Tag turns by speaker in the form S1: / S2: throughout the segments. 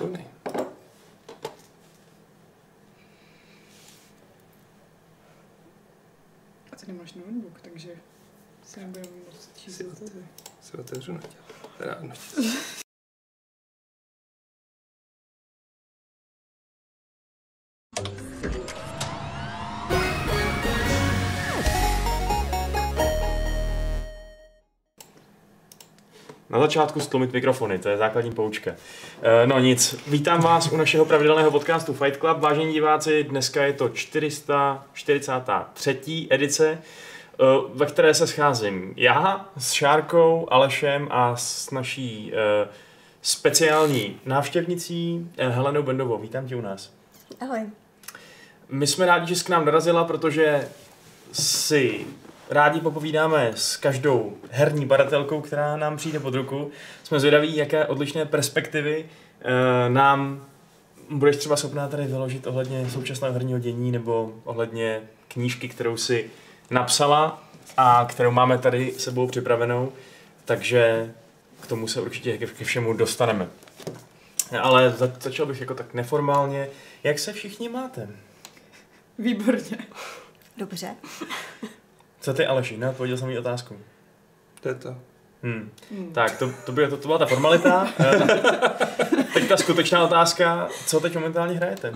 S1: šikovný.
S2: A ty nemáš notebook, takže si nebudeme moc číst
S1: Si. Se otevřu na tě. Teda, no,
S3: Na začátku stlumit mikrofony, to je základní poučka. Eh, No nic, vítám vás u našeho pravidelného podcastu Fight Club. Vážení diváci, dneska je to 443. edice, eh, ve které se scházím já s Šárkou, Alešem a s naší eh, speciální návštěvnicí Helenou Bendovou. Vítám tě u nás.
S4: Ahoj.
S3: My jsme rádi, že jsi k nám dorazila, protože si rádi popovídáme s každou herní badatelkou, která nám přijde pod ruku. Jsme zvědaví, jaké odlišné perspektivy eh, nám budeš třeba schopná tady vyložit ohledně současného herního dění nebo ohledně knížky, kterou si napsala a kterou máme tady sebou připravenou. Takže k tomu se určitě ke ke všemu dostaneme. Ale za- začal bych jako tak neformálně. Jak se všichni máte?
S2: Výborně.
S4: Dobře.
S3: Co ty, Aleši? Neodpověděl jsem jí otázku.
S1: to je to.
S3: Hmm.
S2: Hmm.
S3: Tak, to, to, by, to, to byla ta formalita. Eh, teď ta skutečná otázka. Co teď momentálně hrajete?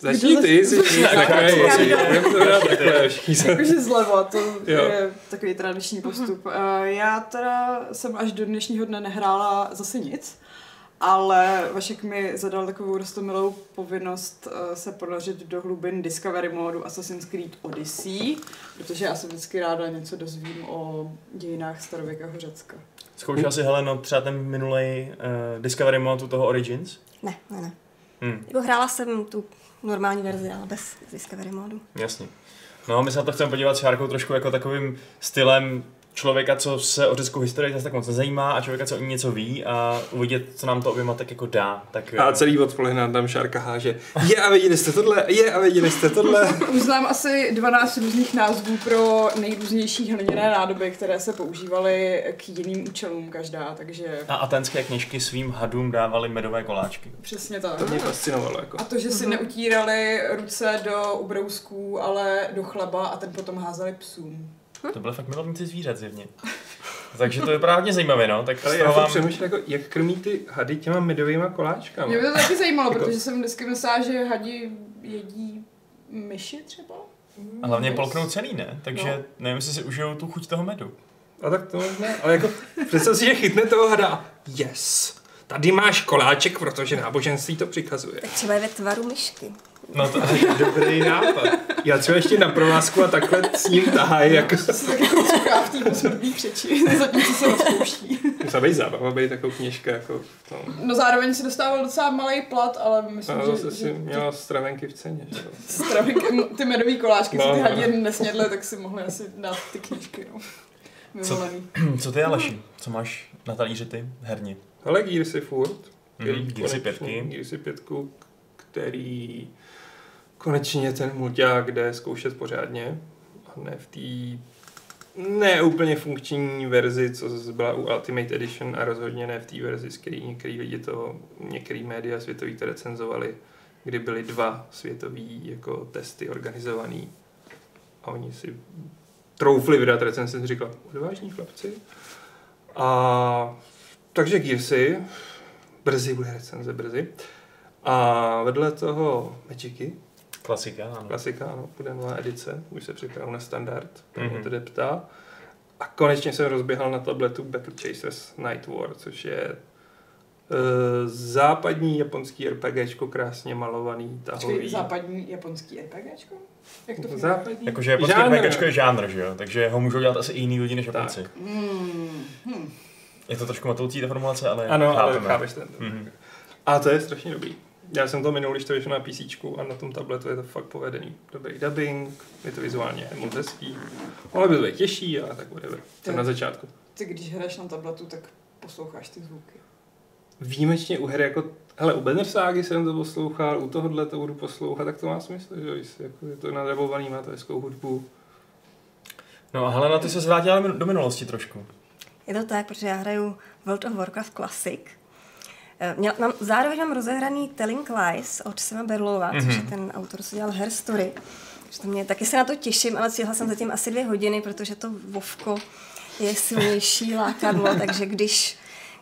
S1: Začni ty, jsi
S2: Začni- Jakože zleva, to
S1: Jo.
S2: je takový tradiční postup. Eh, Já teda jsem až do dnešního dne nehrála zase nic, ale Vašek mi zadal takovou rostomilou povinnost eh, se ponořit do hlubin Discovery modu Assassin's Creed Odyssey, protože já se vždycky ráda něco dozvím o dějinách starověkého Řecka.
S3: Zkoušela si Heleno třeba ten minulej uh, Discovery Mode u toho Origins?
S4: Ne, ne, ne.
S3: Hmm,
S4: Jako hrála jsem tu normální verzi, ale bez Discovery modu.
S3: jasně. No, my se na to chceme podívat s Šárkou trošku jako takovým stylem člověka, co se o řeckou historii zase tak moc nezajímá a člověka, co o ní něco ví a uvidět, co nám to oběma tak jako dá. Tak,
S1: A celý odpoledne nám tam Šárka háže. Je a viděli jste tohle, je a viděli jste tohle.
S2: Už znám asi 12 různých názvů pro nejrůznější hliněné nádoby, které se používaly k jiným účelům každá, takže
S3: a atenské kněžky svým hadům dávaly medové koláčky.
S2: přesně tak.
S1: To mě fascinovalo. Jako.
S2: A to, že si neutírali ruce do ubrousků, ale do chleba a ten potom házeli psům.
S3: To byly fakt milovníci zvířat zjevně. Takže to vypadá hodně zajímavě, no. Tak
S1: Ale já vám... přemýšlím, jako, jak krmí ty hady těma medovýma koláčkama.
S2: Mě by to taky zajímalo,
S1: Jako-
S2: protože jsem vždycky myslela, že hadi jedí myši třeba.
S3: A hlavně polknou celý, ne? Takže
S2: No.
S3: nevím, jestli si užijou tu chuť toho medu.
S1: A tak to možná. Ale jako, představ si, že chytne toho hada. Yes. Tady máš koláček, protože náboženství to přikazuje.
S4: Tak třeba je ve tvaru myšky.
S3: No to,
S1: Dobrý nápad. Já třeba ještě na provázku a takhle s ním tahají, jako
S2: jako čeká v té posmrtné křeči, zatímco se rozpouští.
S1: Musela být zábava, být takovou kněžka, jako no.
S2: No zároveň si dostával docela malý plat, ale myslím,
S1: A
S2: že,
S1: zase
S2: že
S1: si
S2: ty,
S1: měla stravenky v ceně, že jo.
S2: stravinky, ty medový koláčky, co
S1: No,
S2: ty
S1: no.
S2: hadi jen nesnědly, tak si mohli asi dát ty knížky, no. Vyvolený.
S3: co ty, Aleši? Co máš na talíři ty herně?
S1: Ale Gearsy furt. který
S3: Mhm, Gearsy pětky.
S1: Gearsy pětku, který konečně ten mulťák jde zkoušet pořádně. A ne v té ne úplně funkční verzi, co byla u Ultimate Edition a rozhodně ne v té verzi, z který některý lidi to, některý média světový to recenzovali, kdy byly dva světový jako testy organizovaný a oni si troufli vydat recenzi, jsem říkal, odvážní chlapci. A takže Gearsy, brzy bude recenze, brzy. A vedle toho Magicy,
S3: Klasika, ano.
S1: klasika, ano, bude nová edice, už se připravil na standard, to
S3: Mhm.
S1: mě tedy ptá. A konečně jsem rozběhal na tabletu Battle Chasers Night War, což je uh, západní japonský RPGčko, krásně malovaný, tahový.
S2: Počkej, západní japonský RPGčko? Jak to?
S1: Západní?
S3: Jakože japonský
S1: Žánr.
S3: RPGčko je žánr, že jo? Takže ho můžou dělat asi i jiný lidi než
S1: Tak.
S3: Japonci.
S2: Hmm. Hmm.
S3: Je to trošku matoucí ta formulace, ale
S1: Ano, ale
S3: chápeme.
S1: chápeš ten.
S3: Mhm.
S1: A to je strašně dobrý. Já jsem to minul, když to vyšlo na PC a na tom tabletu je to fakt povedený. Dobrý dubbing, je to vizuálně moc hezký. Ale by to být těžší, ale tak whatever. To na začátku.
S2: Ty když hraješ na tabletu, tak posloucháš ty zvuky.
S1: Výjimečně u her jako, hele, u Banner Ságy jsem to poslouchal, u tohohle to budu poslouchat, tak to má smysl, že jo, jestli jako je to nadabovaný, má to hezkou hudbu.
S3: No a Helena, ty se zvrátila do minulosti trošku.
S4: Je to tak, protože já hraju World of Warcraft Classic. Eh, Měl, mám, zároveň mám rozehraný Telling Lies od Sema Berlova, mm-hmm. což je ten autor, co dělal Her Story. To mě, taky se na to těším, ale cíhla jsem zatím asi dvě hodiny, protože to Vovko je silnější lákadlo, takže když,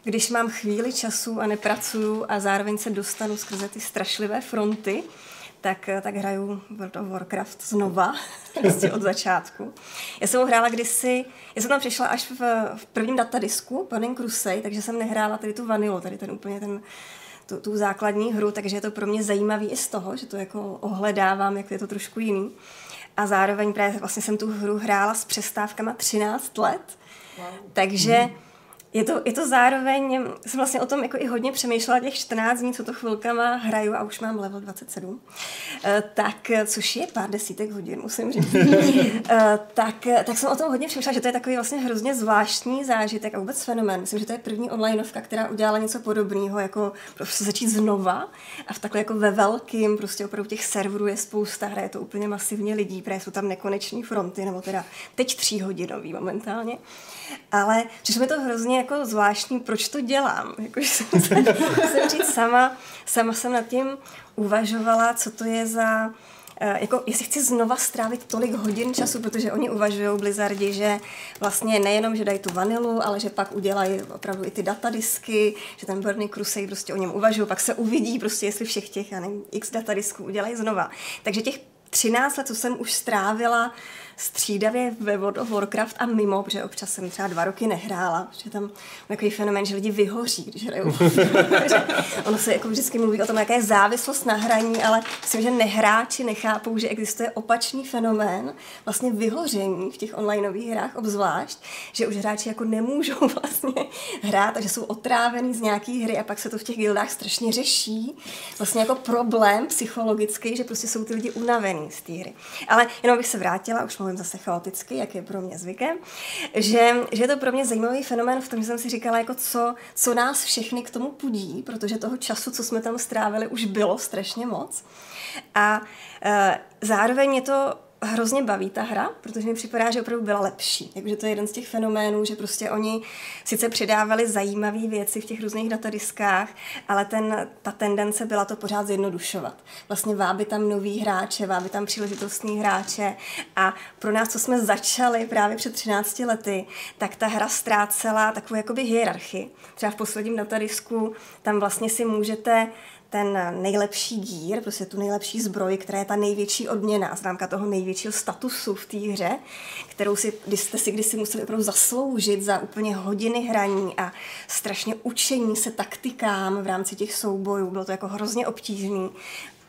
S4: když mám chvíli času a nepracuju a zároveň se dostanu skrze ty strašlivé fronty, tak, tak hraju World of Warcraft znova, prostě od začátku. Já jsem ho hrála kdysi, já jsem tam přišla až v, v prvním datadisku, Burning Crusade, takže jsem nehrála tady tu vanilu, tady ten úplně ten, tu, tu základní hru, takže je to pro mě zajímavý i z toho, že to jako ohledávám, jak je to trošku jiný. A zároveň právě vlastně jsem tu hru hrála s přestávkama 13 let, wow. takže hmm je to, je to zároveň, jsem vlastně o tom jako i hodně přemýšlela těch 14 dní, co to chvilkama hraju a už mám level 27, uh, eh, tak, což je pár desítek hodin, musím říct, uh, tak, tak jsem o tom hodně přemýšlela, že to je takový vlastně hrozně zvláštní zážitek a vůbec fenomén. Myslím, že to je první onlineovka, která udělala něco podobného, jako prostě začít znova a v takhle jako ve velkým, prostě opravdu těch serverů je spousta, hraje to úplně masivně lidí, protože jsou tam nekoneční fronty, nebo teda teď tříhodinový momentálně. Ale přišlo mi to hrozně jako zvláštní, proč to dělám. Jako, jsem, musím říct sama, sama jsem nad tím uvažovala, co to je za eh, jako, jestli chci znova strávit tolik hodin času, protože oni uvažují Blizzardi, že vlastně nejenom, že dají tu vanilu, ale že pak udělají opravdu i ty datadisky, že ten Burning Crusade prostě o něm uvažují, pak se uvidí prostě, jestli všech těch, já nevím, x datadisků udělají znova. Takže těch 13 let, co jsem už strávila střídavě ve World of Warcraft a mimo, protože občas jsem třeba dva roky nehrála, protože tam takový fenomen, že lidi vyhoří, když hrajou. ono se jako vždycky mluví o tom, jaká je závislost na hraní, ale myslím, že nehráči nechápou, že existuje opačný fenomén, vlastně vyhoření v těch onlineových hrách obzvlášť, že už hráči jako nemůžou vlastně hrát, takže jsou otrávený z nějaký hry a pak se to v těch guildách strašně řeší. Vlastně jako problém psychologický, že prostě jsou ty lidi unavený z té hry. Ale jenom bych se vrátila, už mluvím zase chaoticky, jak je pro mě zvykem, že, že je to pro mě zajímavý fenomén v tom, že jsem si říkala, jako co, co nás všechny k tomu pudí, protože toho času, co jsme tam strávili, už bylo strašně moc. A e, zároveň je to hrozně baví ta hra, protože mi připadá, že opravdu byla lepší. Takže to je jeden z těch fenoménů, že prostě oni sice přidávali zajímavé věci v těch různých datadiskách, ale ten, ta tendence byla to pořád zjednodušovat. Vlastně váby tam nový hráče, váby tam příležitostní hráče a pro nás, co jsme začali právě před 13 lety, tak ta hra ztrácela takovou jakoby hierarchii. Třeba v posledním datadisku tam vlastně si můžete ten nejlepší dír, prostě tu nejlepší zbroj, která je ta největší odměna, známka toho největšího statusu v té hře, kterou si, kdy jste si kdysi museli opravdu zasloužit za úplně hodiny hraní a strašně učení se taktikám v rámci těch soubojů. Bylo to jako hrozně obtížné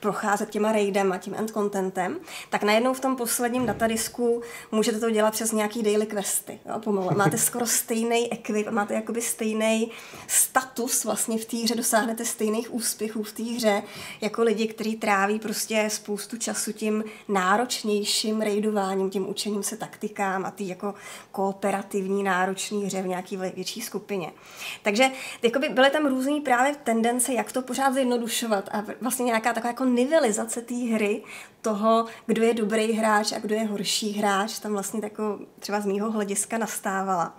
S4: procházet těma raidem a tím end contentem, tak najednou v tom posledním datadisku můžete to dělat přes nějaký daily questy. Jo, pomalu. Máte skoro stejný equip, máte jakoby stejný status vlastně v té hře, dosáhnete stejných úspěchů v té hře jako lidi, kteří tráví prostě spoustu času tím náročnějším raidováním, tím učením se taktikám a ty jako kooperativní náročný hře v nějaké větší skupině. Takže jakoby byly tam různé právě tendence, jak to pořád zjednodušovat a vlastně nějaká taková jako nivelizace té hry, toho, kdo je dobrý hráč a kdo je horší hráč, tam vlastně tako, třeba z mýho hlediska nastávala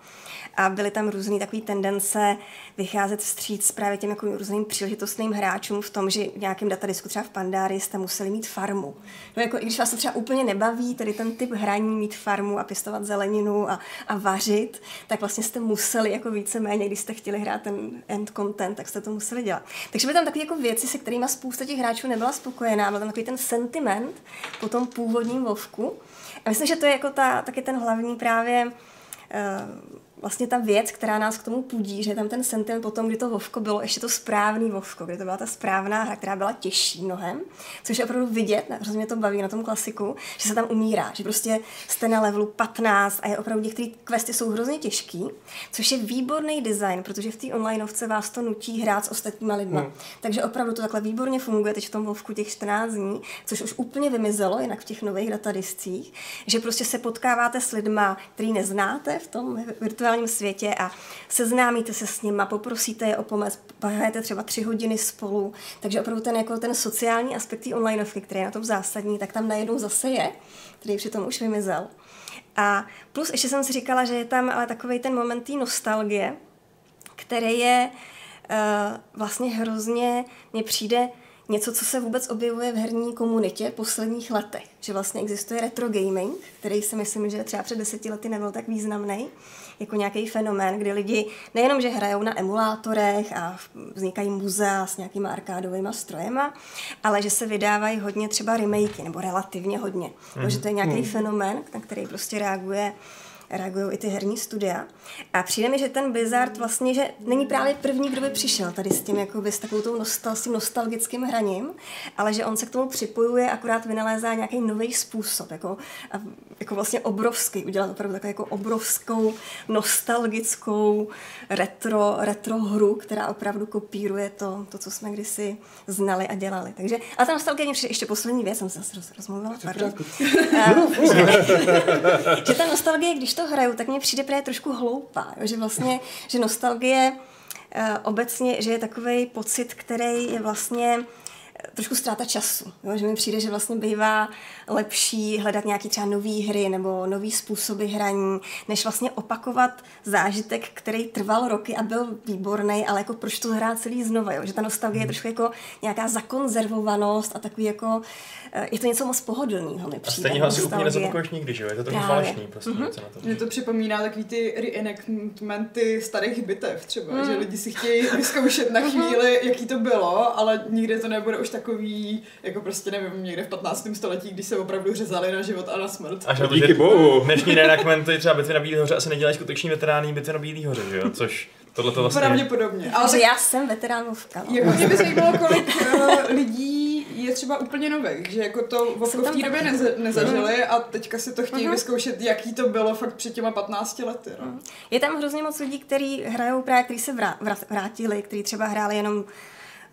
S4: a byly tam různé takové tendence vycházet vstříc právě těm jako různým příležitostným hráčům v tom, že v nějakém datadisku třeba v Pandári jste museli mít farmu. No jako i když vás to třeba úplně nebaví, tedy ten typ hraní, mít farmu a pěstovat zeleninu a, a vařit, tak vlastně jste museli jako víceméně, když jste chtěli hrát ten end content, tak jste to museli dělat. Takže byly tam takové jako věci, se kterými spousta těch hráčů nebyla spokojená, byl tam takový ten sentiment po tom původním vovku. A myslím, že to je jako ta, taky ten hlavní právě uh, vlastně ta věc, která nás k tomu pudí, že tam ten sentiment potom, kdy to Vovko bylo ještě to správný Vovko, kdy to byla ta správná hra, která byla těžší mnohem, což je opravdu vidět, hrozně to baví na tom klasiku, že se tam umírá, že prostě jste na levelu 15 a je opravdu některé questy jsou hrozně těžký, což je výborný design, protože v té onlineovce vás to nutí hrát s ostatníma lidma. Hmm. Takže opravdu to takhle výborně funguje teď v tom Vovku těch 14 dní, což už úplně vymizelo, jinak v těch nových datadiscích, že prostě se potkáváte s lidma, který neznáte v tom virtuálním virtuálním světě a seznámíte se s nima, poprosíte je o pomoc, hrajete třeba tři hodiny spolu, takže opravdu ten, jako ten sociální aspekt onlineovky, který je na tom zásadní, tak tam najednou zase je, který přitom už vymizel. A plus ještě jsem si říkala, že je tam ale takový ten moment té nostalgie, který je uh, vlastně hrozně, mně přijde něco, co se vůbec objevuje v herní komunitě v posledních letech. Že vlastně existuje retro gaming, který si myslím, že třeba před deseti lety nebyl tak významný, jako nějaký fenomén, kdy lidi nejenom, že hrajou na emulátorech a vznikají muzea s nějakýma arkádovými strojema, ale že se vydávají hodně třeba remakey, nebo relativně hodně. Mm-hmm. Takže to je nějaký mm-hmm. fenomén, na který prostě reaguje reagují i ty herní studia. A přijde mi, že ten Blizzard vlastně, že není právě první, kdo by přišel tady s tím, jako s takovou tou nostal, s tím nostalgickým hraním, ale že on se k tomu připojuje, akorát vynalézá nějaký nový způsob, jako, a, jako vlastně obrovský, udělat opravdu takovou jako obrovskou nostalgickou retro, retro hru, která opravdu kopíruje to, to, co jsme kdysi znali a dělali. Takže, a ta nostalgie mě ještě poslední věc, jsem se zase roz, rozmluvila. že ta nostalgie, když to hraju, tak mně přijde právě trošku hloupá, že vlastně, že nostalgie uh, obecně, že je takový pocit, který je vlastně trošku ztráta času. Jo? Že mi přijde, že vlastně bývá lepší hledat nějaké třeba nové hry nebo nové způsoby hraní, než vlastně opakovat zážitek, který trval roky a byl výborný, ale jako proč to hrát celý znova. Jo? Že ta nostalgie je hmm. trošku jako nějaká zakonzervovanost a takový jako eh, je to něco moc pohodlného mi
S3: přijde. A stejně ho asi úplně nezapakuješ nikdy, že jo? Je to trochu falešný prostě. Mm-hmm.
S2: Na to. Mě to připomíná takový ty reenactmenty starých bitev třeba, mm. že lidi si chtějí vyzkoušet na mhm. chvíli, jaký to bylo, ale nikdy to nebude už takový, jako prostě nevím, někde v 15. století, když se opravdu řezali na život a na smrt.
S3: Až na to, Díky bohu. Dnešní reenactmenty třeba bitvy na Bílý hoře asi nedělají skuteční veterány bitvy na Bílý hoře, že jo? Což tohle to vlastně...
S2: Pravděpodobně.
S4: Ale tak... já jsem veteránovka.
S2: No. Jako mě by zajímalo, kolik uh, lidí je třeba úplně nových, že jako to v v té době neza, nezažili a teďka si to chtějí uh-huh. vyzkoušet, jaký to bylo fakt před těma 15 lety. No.
S4: Je tam hrozně moc lidí, kteří hrajou právě, kteří se vrá, vrátili, kteří třeba hráli jenom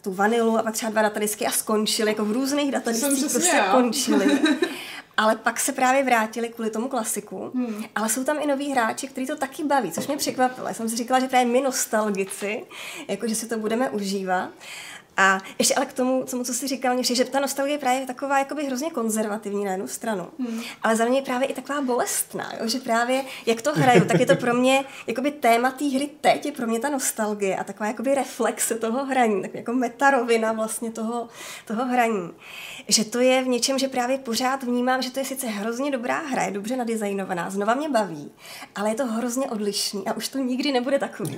S4: tu vanilu a pak třeba dva datadisky a skončili, jako v různých datadiscích prostě já. končili. ale pak se právě vrátili kvůli tomu klasiku. Hmm. Ale jsou tam i noví hráči, kteří to taky baví, což mě překvapilo. Já jsem si říkala, že právě my nostalgici, jako že si to budeme užívat. A ještě ale k tomu, tomu co jsi říkal, mě že ta nostalgie je právě taková jakoby hrozně konzervativní na jednu stranu, hmm. ale zároveň je právě i taková bolestná, jo? že právě jak to hraju, tak je to pro mě jakoby téma té hry teď je pro mě ta nostalgie a taková jakoby reflexe toho hraní, tak jako metarovina vlastně toho, toho hraní. Že to je v něčem, že právě pořád vnímám, že to je sice hrozně dobrá hra, je dobře nadizajnovaná, znova mě baví, ale je to hrozně odlišný a už to nikdy nebude takový.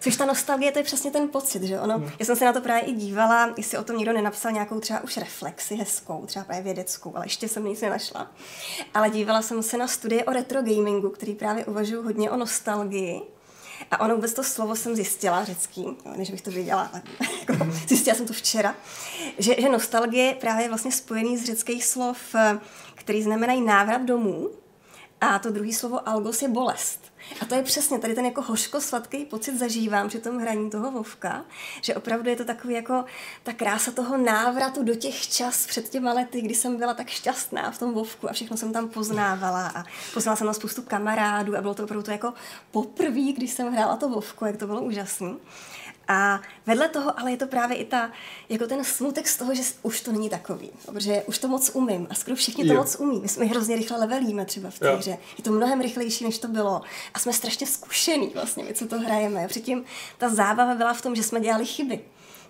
S4: Což ta nostalgie, to je přesně ten pocit, že ono, hmm. já jsem se na to právě i dívala, jestli o tom někdo nenapsal nějakou třeba už reflexi hezkou, třeba právě vědeckou, ale ještě jsem nic nenašla. Ale dívala jsem se na studie o retro gamingu, který právě uvažují hodně o nostalgii. A ono vůbec to slovo jsem zjistila, řecký, než bych to věděla, ale jako, zjistila jsem to včera, že, že nostalgie je právě vlastně spojený z řeckých slov, eh, který znamenají návrat domů. A to druhé slovo algos je bolest. A to je přesně tady ten jako hořko-sladký pocit zažívám při tom hraní toho Vovka, že opravdu je to takový jako ta krása toho návratu do těch čas před těma lety, kdy jsem byla tak šťastná v tom Vovku a všechno jsem tam poznávala a poznala jsem na spoustu kamarádů a bylo to opravdu to jako poprvé, když jsem hrála to Vovku, jak to bylo úžasné. A vedle toho ale je to právě i ta, jako ten smutek z toho, že už to není takový, protože už to moc umím a skoro všichni to jo. moc umí. My jsme hrozně rychle levelíme třeba v té hře. Je to mnohem rychlejší, než to bylo. A jsme strašně zkušený vlastně, my co to hrajeme. Předtím ta zábava byla v tom, že jsme dělali chyby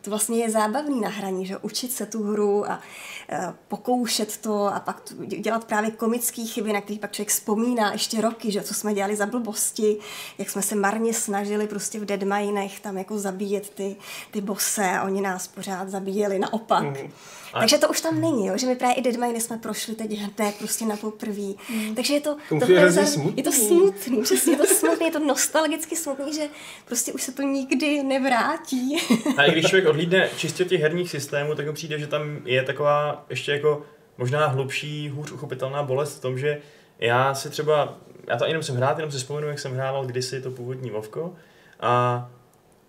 S4: to vlastně je zábavný na hraní, že učit se tu hru a e, pokoušet to a pak dělat právě komické chyby, na které pak člověk vzpomíná ještě roky, že co jsme dělali za blbosti, jak jsme se marně snažili prostě v Deadminech tam jako zabíjet ty, ty bose a oni nás pořád zabíjeli naopak. Mm. A... Takže to už tam není, jo? že my právě i Deadminy jsme prošli teď hned prostě na poprví. Mm. Takže je to,
S1: to je, za... je
S4: to smutný, přesně, je to smutný, je to nostalgicky smutný, že prostě už se to nikdy nevrátí.
S3: A i když člověk odhlídne čistě těch herních systémů, tak mi přijde, že tam je taková ještě jako možná hlubší, hůř uchopitelná bolest v tom, že já si třeba, já to ani nemusím hrát, jenom si vzpomenu, jak jsem hrával kdysi to původní Vovko a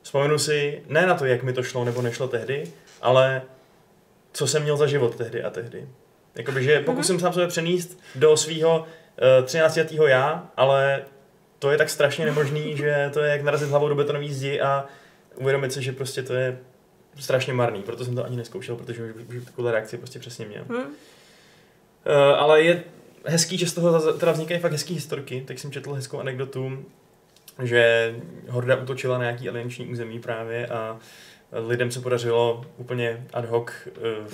S3: vzpomenu si ne na to, jak mi to šlo nebo nešlo tehdy, ale co jsem měl za život tehdy a tehdy. Jakoby, že pokusím mm-hmm. sám sebe přenést do svého uh, eh, 13 letého já, ale to je tak strašně nemožný, že to je jak narazit hlavou do betonové zdi a uvědomit si, že prostě to je strašně marný, proto jsem to ani neskoušel, protože už, už takovou reakci prostě přesně měl. Hmm. Uh, ale je, hezký, že z toho teda vznikají fakt hezký historky, tak jsem četl hezkou anekdotu, že Horda útočila na nějaký alianční území právě a lidem se podařilo úplně ad hoc uh,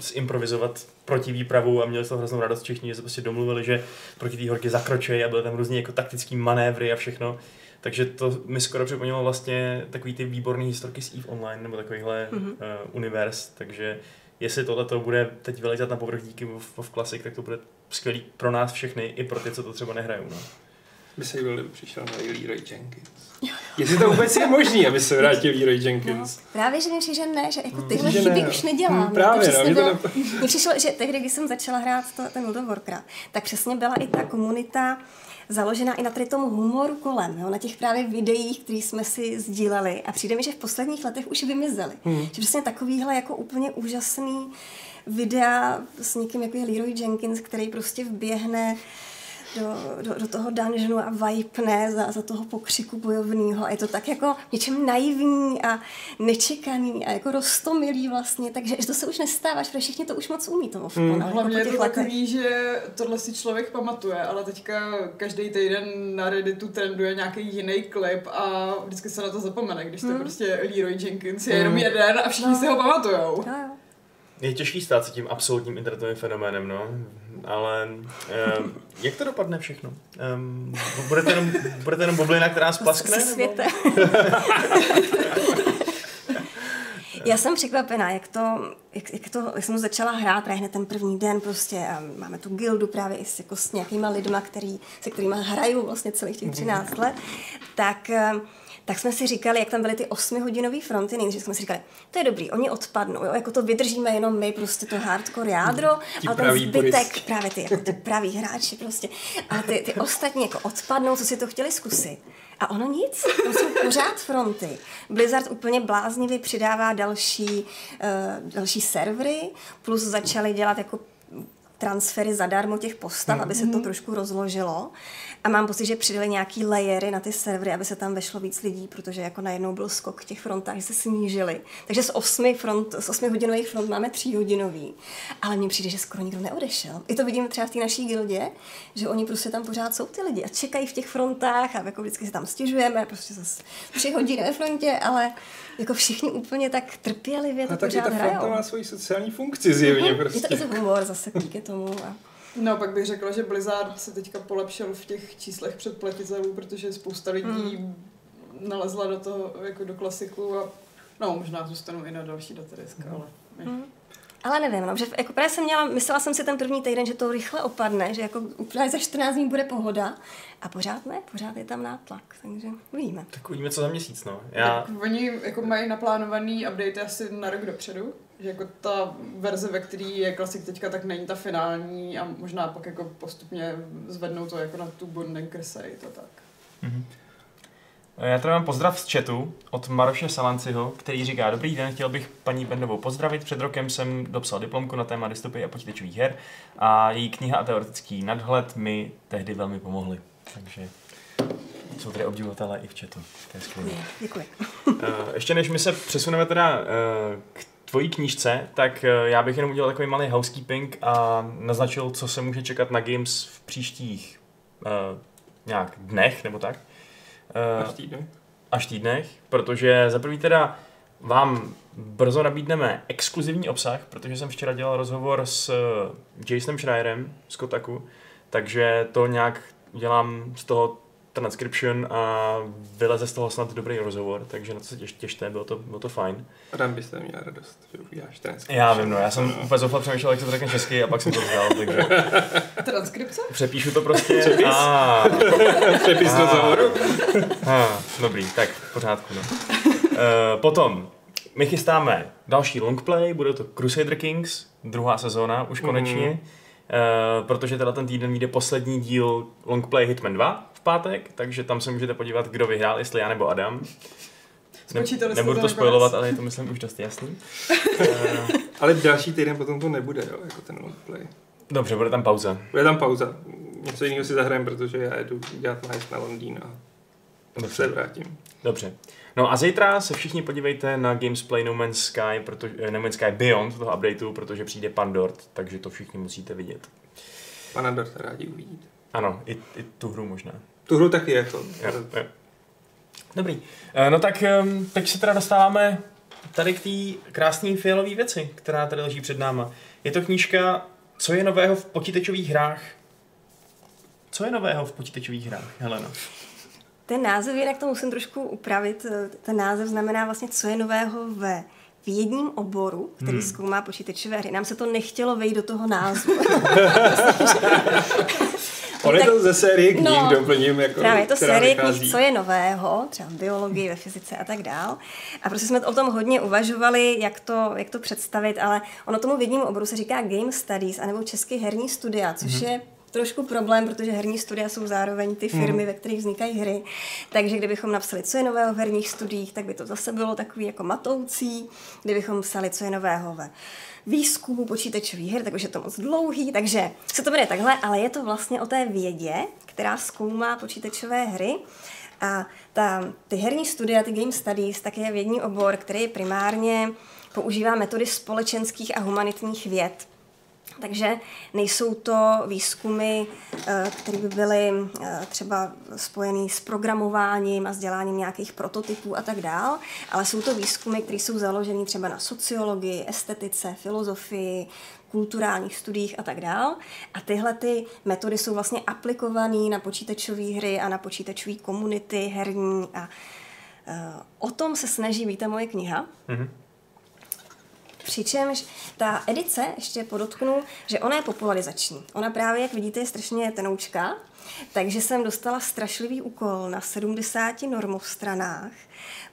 S3: zimprovizovat proti výpravu a měli z toho hroznou radost všichni, že se prostě domluvili, že proti té horky zakročí a byly tam různě jako taktický manévry a všechno. Takže to mi skoro připomnělo vlastně takový ty výborné historky z EVE Online nebo takovýhle mm-hmm. uh, univerz, takže jestli tohle to bude teď vylezat na povrch díky v Classic, tak to bude skvělý pro nás všechny, i pro ty, co to třeba nehrajou. No.
S1: By se byl, přišel na Leroy Jenkins. Jestli to vůbec je možný, aby se vrátil Leroy Jenkins.
S4: No, právě, že mi že ne, že jako tyhle
S1: Že
S4: chyby
S1: ne,
S4: už
S1: no.
S4: nedělám.
S1: Hm, právě,
S4: to
S1: no, mě to
S4: bylo, mně přišlo, že tehdy, když jsem začala hrát to, ten World of Warcraft, tak přesně byla i ta komunita založená i na tady tomu humoru kolem, jo, na těch právě videích, které jsme si sdíleli. A přijde mi, že v posledních letech už vymizely. Hmm. Že přesně takovýhle jako úplně úžasný videa s někým, jako je Leroy Jenkins, který prostě vběhne do, do, do toho dungeonu a vajpne za, za toho pokřiku bojovného. A je to tak jako něčem naivní a nečekaný a jako rostomilý vlastně, takže to se už nestává, že všichni to už moc umí tomu
S2: Hmm.
S4: jako
S2: Hlavně
S4: po
S2: je to
S4: letech.
S2: takový, že tohle si člověk pamatuje, ale teďka každý týden na Redditu trenduje nějaký jiný klip a vždycky se na to zapomene, když to
S4: Hmm.
S2: prostě Leroy Jenkins je jenom jeden a všichni si ho pamatujou.
S4: Jo, jo.
S3: Je těžký stát se tím absolutním internetovým fenoménem, no. Ale um, jak to dopadne všechno? Um, budete, jenom, budete jenom bublina, která splaskne?
S4: Se světem. Já jsem překvapená, jak to, jak, jak to, jak jsem začala hrát právě hned ten první den prostě a máme tu gildu právě i s, jako s nějakýma lidma, který, se kterými hraju vlastně celých těch 13 let, tak eh, tak jsme si říkali, jak tam byly ty 8-hodinové fronty, nejdřív jsme si říkali, to je dobrý, oni odpadnou, jo, jako to vydržíme jenom my, prostě to hardcore jádro,
S1: Ti
S4: ale ten zbytek,
S1: puristi.
S4: právě ty, jako ty praví hráči prostě, ale ty, ty ostatní jako odpadnou, co si to chtěli zkusit. A ono nic, to jsou pořád fronty. Blizzard úplně bláznivě přidává další, uh, další servery, plus začali dělat jako transfery zadarmo těch postav, aby se to trošku rozložilo. A mám pocit, že přidali nějaký layery na ty servery, aby se tam vešlo víc lidí, protože jako najednou byl skok těch frontách, že se snížily. Takže z 8, front, z 8 hodinových front máme 3 hodinový. Ale mně přijde, že skoro nikdo neodešel. I to vidím třeba v té naší gildě, že oni prostě tam pořád jsou ty lidi a čekají v těch frontách a jako vždycky se tam stěžujeme, prostě zase 3 hodiny ve frontě, ale jako všichni úplně tak trpělivě to
S1: A taky
S4: pořád
S1: ta
S4: hrajou.
S1: fronta má svoji sociální funkci zjevně
S4: Je to,
S1: prostě.
S4: je to humor zase díky tomu. A...
S2: No, pak bych řekla, že Blizzard se teďka polepšil v těch číslech předplatitelů, protože spousta lidí
S4: Hmm.
S2: nalezla do toho, jako do klasiku a no, možná zůstanou i na další datadisk,
S1: Mhm.
S2: ale my.
S4: Hmm. Ale nevím, no, že jako právě jsem měla, myslela jsem si ten první týden, že to rychle opadne, že jako úplně za 14 dní bude pohoda a pořád ne, pořád je tam nátlak, takže uvidíme.
S3: Tak uvidíme, co za měsíc, no. Já,
S2: Tak oni jako mají naplánovaný update asi na rok dopředu, že jako ta verze, ve které je klasik teďka, tak není ta finální a možná pak jako postupně zvednou to jako na tu Bonding Crusade a tak.
S3: Já tady mám pozdrav z chatu od Maroše Salanciho, který říká, dobrý den, chtěl bych paní Bendovou pozdravit. Před rokem jsem dopsal diplomku na téma dystopie a počítačových her a její kniha a teoretický nadhled mi tehdy velmi pomohly. Takže jsou tady obdivovatelé i v chatu. To je skvělé.
S4: Děkuji.
S3: Uh, ještě než my se přesuneme teda uh, k tvojí knížce, tak já bych jenom udělal takový malý housekeeping a naznačil, co se může čekat na Games v příštích uh, nějak dnech nebo tak. Uh,
S1: Až týden.
S3: až týdnech, protože za prvý teda vám brzo nabídneme exkluzivní obsah, protože jsem včera dělal rozhovor s eh, Jasonem Schreierem z Kotaku, takže to nějak udělám z toho transcription a vyleze z toho snad dobrý rozhovor, takže na to se těš, těšte, bylo to, bylo to fajn.
S1: Adam byste měl radost, že uděláš transkripci.
S3: Já vím, no, já jsem úplně zoufal přemýšlel, jak se to řekne česky a pak jsem to vzal, takže
S2: Transkripce?
S3: přepíšu to prostě. A,
S1: Přepis
S3: Ah.
S1: rozhovoru.
S3: a, dobrý, tak v pořádku, no. Uh, potom, my chystáme další longplay, bude to Crusader Kings, druhá sezóna, už konečně.
S1: Mhm.
S3: Uh, protože teda ten týden vyjde poslední díl Longplay Hitman 2 v pátek, takže tam se můžete podívat, kdo vyhrál, jestli já nebo Adam.
S2: Jste
S3: nebudu
S2: to
S3: spojovat, ale je to myslím už dost jasný. Uh,
S1: Ale další týden potom to nebude, jo, jako ten longplay.
S3: dobře, bude tam pauza.
S1: Bude tam pauza. Něco jiného si zahrajem, protože já jedu dělat nájezd na Londýn a
S3: Dobře.
S1: se vrátím.
S3: Dobře. No a zítra se všichni podívejte na Gamesplay No Man's Sky, protože, eh, No Man's Sky Beyond toho updateu, protože přijde Pandort, takže to všichni musíte vidět.
S1: pana Dorta rádi uvidíte.
S3: Ano, i, i tu hru možná.
S1: Tu hru taky jako.
S3: Jo, jo. Dobrý. Eh, No tak teď se teda dostáváme tady k té krásné fialové věci, která tady leží před náma. Je to knížka Co je nového v počítačových hrách? Co je nového v počítačových hrách, Helena?
S4: Ten název, jinak to musím trošku upravit, eh, ten název znamená vlastně, co je nového ve vědním oboru, který hmm. zkoumá počítačové hry. Nám se to nechtělo vejít do toho názvu.
S1: On je to ze série knih,
S4: No,
S1: doplním, jako,
S4: Právě je to série knih, co je nového, třeba v biologii, ve fyzice a tak dál. A prostě jsme o tom hodně uvažovali, jak to, jak to představit, ale ono tomu vědnímu oboru se říká Game Studies, anebo český herní studia, což
S1: Mhm.
S4: mm-hmm. je trošku problém, protože herní studia jsou zároveň ty firmy,
S1: Mhm.
S4: mm. ve kterých vznikají hry. Takže kdybychom napsali, co je nového v herních studiích, tak by to zase bylo takový jako matoucí. Kdybychom psali, co je nového ve výzkumu počítačových her, tak už je to moc dlouhý, takže se to jmenuje takhle, ale je to vlastně o té vědě, která zkoumá počítačové hry. A ta, ty herní studia, ty game studies, tak je vědní obor, který primárně používá metody společenských a humanitních věd. Takže nejsou to výzkumy, eh, které by byly eh, třeba spojené s programováním a vzděláním nějakých prototypů a tak dál, ale jsou to výzkumy, které jsou založené třeba na sociologii, estetice, filozofii, kulturálních studiích a tak dál. A tyhle ty metody jsou vlastně aplikované na počítačové hry a na počítačové komunity herní a eh, o tom se snaží ta moje kniha.
S3: Mhm.
S4: Přičemž ta edice, ještě podotknu, že ona je popularizační. Ona právě, jak vidíte, je strašně tenoučka, takže jsem dostala strašlivý úkol na 70 normostranách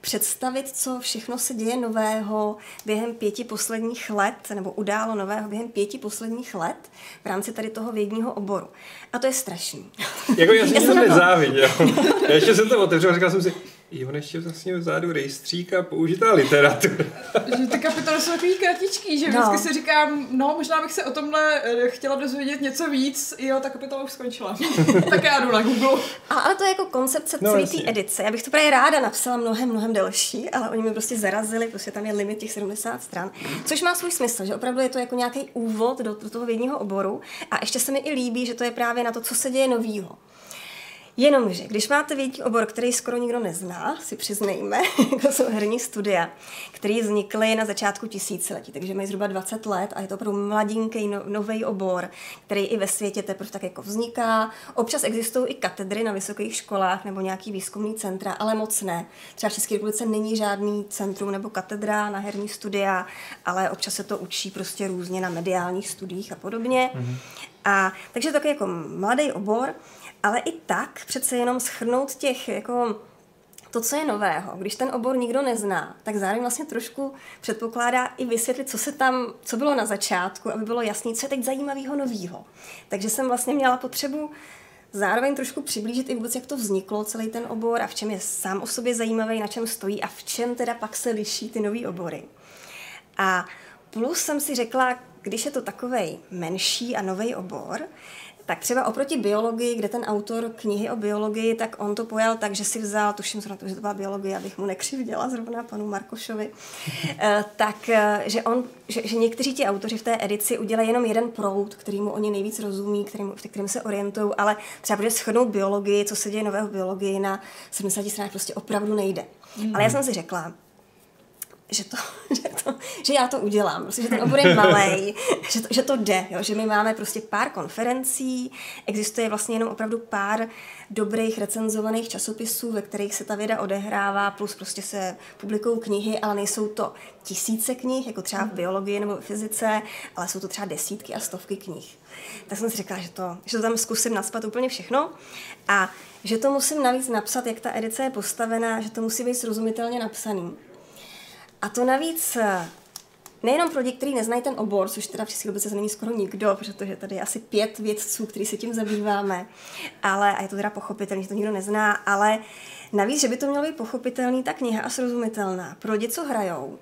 S4: představit, co všechno se děje nového během pěti posledních let, nebo událo nového během pěti posledních let v rámci tady toho vědního oboru. A to je strašný.
S1: Jako já ti
S4: jsem
S1: to nezáviděl. Já ještě jsem to otevřel a říkal jsem si, jo, on ještě vlastně vzadu rejstřík a použitá literatura.
S2: Že ty kapitoly jsou takový kratičký, že
S4: No.
S2: vždycky si říkám, no možná bych se o tomhle eh, chtěla dozvědět něco víc, jo, ta kapitola už skončila. tak já jdu na Google.
S4: A, ale to je jako koncepce
S1: No,
S4: celé té edice. Já bych to právě ráda napsala mnohem, mnohem delší, ale oni mi prostě zarazili, prostě tam je limit těch 70 stran. Což má svůj smysl, že opravdu je to jako nějaký úvod do, do toho vědního oboru. A ještě se mi i líbí, že to je právě na to, co se děje novýho. Jenomže, když máte vědní obor, který skoro nikdo nezná, si přiznejme, jako jsou herní studia, které vznikly na začátku tisíciletí, takže mají zhruba 20 let a je to opravdu mladinký, no, nový obor, který i ve světě teprve tak jako vzniká. Občas existují i katedry na vysokých školách nebo nějaký výzkumný centra, ale moc ne. Třeba v České republice není žádný centrum nebo katedra na herní studia, ale občas se to učí prostě různě na mediálních studiích a podobně. Mm-hmm. A takže to takový jako mladý obor, ale i tak přece jenom schrnout těch jako to, co je nového, když ten obor nikdo nezná, tak zároveň vlastně trošku předpokládá i vysvětlit, co se tam, co bylo na začátku, aby bylo jasné, co je teď zajímavého nového. Takže jsem vlastně měla potřebu zároveň trošku přiblížit i vůbec, jak to vzniklo, celý ten obor a v čem je sám o sobě zajímavý, na čem stojí a v čem teda pak se liší ty nové obory. A plus jsem si řekla, když je to takovej menší a nový obor, tak třeba oproti biologii, kde ten autor knihy o biologii, tak on to pojal tak, že si vzal, tuším zrovna to, že to byla biologie, abych mu nekřivděla zrovna panu Markošovi, eh, tak, eh, že, on, že, že někteří ti autoři v té edici udělají jenom jeden proud, kterýmu oni nejvíc rozumí, kterým, v kterým se orientují, ale třeba bude shrnout biologii, co se děje nového v biologii na 70 stranách prostě opravdu nejde. Mm. Ale já jsem si řekla, že, to, že, to, že já to udělám, prostě, že ten obor je malej, že to, že to jde, jo, že my máme prostě pár konferencí, existuje vlastně jenom opravdu pár dobrých recenzovaných časopisů, ve kterých se ta věda odehrává, plus prostě se publikují knihy, ale nejsou to tisíce knih, jako třeba v biologii nebo v fyzice, ale jsou to třeba desítky a stovky knih. Tak jsem si řekla, že to, že to tam zkusím naspat úplně všechno a že to musím navíc napsat, jak ta edice je postavená, že to musí být srozumitelně napsaný. A to navíc eh, nejenom pro lidi, kteří neznají ten obor, což teda v České republice není skoro nikdo, protože tady je asi pět vědců, kteří se tím zabýváme, ale, a je to teda pochopitelné, že to nikdo nezná, ale navíc, že by to mělo být pochopitelný, ta kniha a srozumitelná pro lidi, co hrajou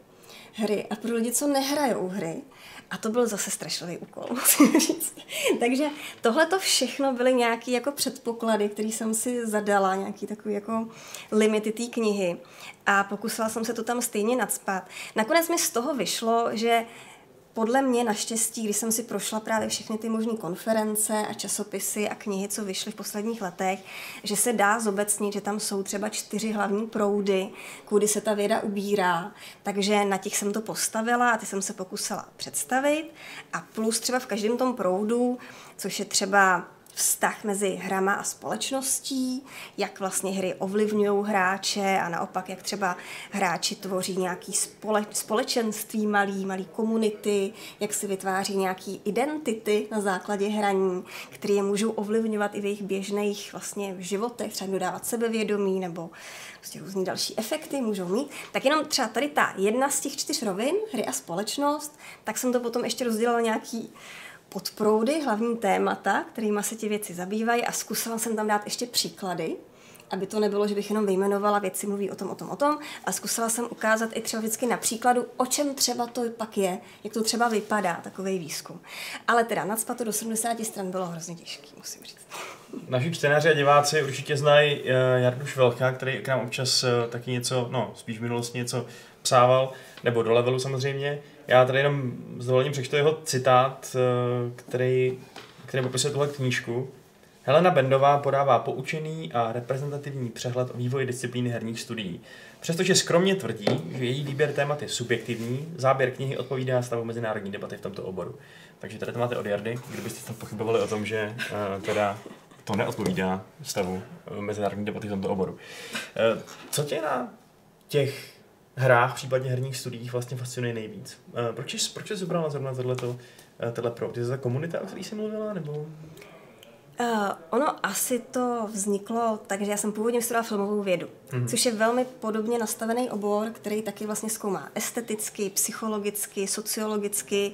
S4: hry a pro lidi, co nehrajou hry. A to byl zase strašlivý úkol, musím říct. Takže tohle to všechno byly nějaké jako předpoklady, které jsem si zadala, nějaký takový jako limity té knihy. A pokusila jsem se to tam stejně nadspat. Nakonec mi z toho vyšlo, že podle mě naštěstí, když jsem si prošla právě všechny ty možné konference a časopisy a knihy, co vyšly v posledních letech, že se dá zobecnit, že tam jsou třeba čtyři hlavní proudy, kudy se ta věda ubírá. Takže na těch jsem to postavila a ty jsem se pokusila představit. A plus třeba v každém tom proudu, což je třeba vztah mezi hrama a společností, jak vlastně hry ovlivňují hráče a naopak, jak třeba hráči tvoří nějaký spole, společenství malý, malý komunity, jak si vytváří nějaký identity na základě hraní, které je můžou ovlivňovat i v jejich běžných vlastně životech, třeba dodávat sebevědomí nebo prostě různý další efekty můžou mít. Tak jenom třeba tady ta jedna z těch čtyř rovin, hry a společnost, tak jsem to potom ještě rozdělala nějaký podproudy, hlavní témata, kterými se ti věci zabývají a zkusila jsem tam dát ještě příklady, aby to nebylo, že bych jenom vyjmenovala věci, mluví o tom, o tom, o tom, a zkusila jsem ukázat i třeba vždycky na příkladu, o čem třeba to pak je, jak to třeba vypadá, takový výzkum. Ale teda nadspat to do 70 stran bylo hrozně těžký, musím říct.
S3: Naši čtenáři a diváci určitě znají uh, Jardu Švelcha, který k nám občas uh, taky něco, no spíš v minulosti něco psával, nebo do levelu samozřejmě. Já tady jenom s dovolením přečtu jeho citát, uh, který, který popisuje tuhle knížku. Helena Bendová podává poučený a reprezentativní přehled o vývoji disciplíny herních studií. Přestože skromně tvrdí, že její výběr témat je subjektivní, záběr knihy odpovídá stavu mezinárodní debaty v tomto oboru. Takže tady to máte od Jardy, kdybyste tam pochybovali o tom, že uh, teda to neodpovídá stavu mezinárodní debaty v tomto oboru. Uh, co tě na těch hrách, případně herních studiích vlastně fascinuje nejvíc? Uh, proč, jsi, proč jsi vybrala zrovna tohleto, uh, tohle pro? Je to ta komunita, o které jsi mluvila, nebo...
S4: Uh, ono asi to vzniklo tak, že já jsem původně studovala filmovou vědu, mm. což je velmi podobně nastavený obor, který taky vlastně zkoumá esteticky, psychologicky, sociologicky,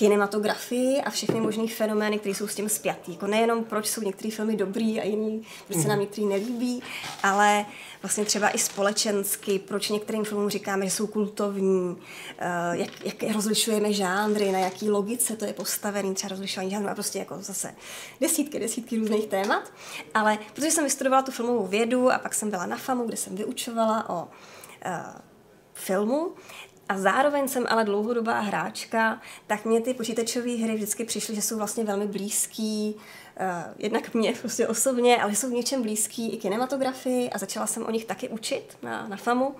S4: kinematografii a všechny možné fenomény, které jsou s tím spjatý. Jako nejenom proč jsou některé filmy dobrý a jiný, proč se nám mhm. některý nelíbí, ale vlastně třeba i společensky, proč některým filmům říkáme, že jsou kultovní, eh, jak, jak rozlišujeme žánry, na jaký logice to je postavený, třeba rozlišování žánrů a prostě jako zase desítky, desítky různých témat. Ale protože jsem vystudovala tu filmovou vědu a pak jsem byla na FAMu, kde jsem vyučovala o uh, filmu, a zároveň jsem ale dlouhodobá hráčka, tak mě ty počítačové hry vždycky přišly, že jsou vlastně velmi blízký, uh, jednak mě prostě osobně, ale jsou v něčem blízký i kinematografii a začala jsem o nich taky učit na, na FAMu,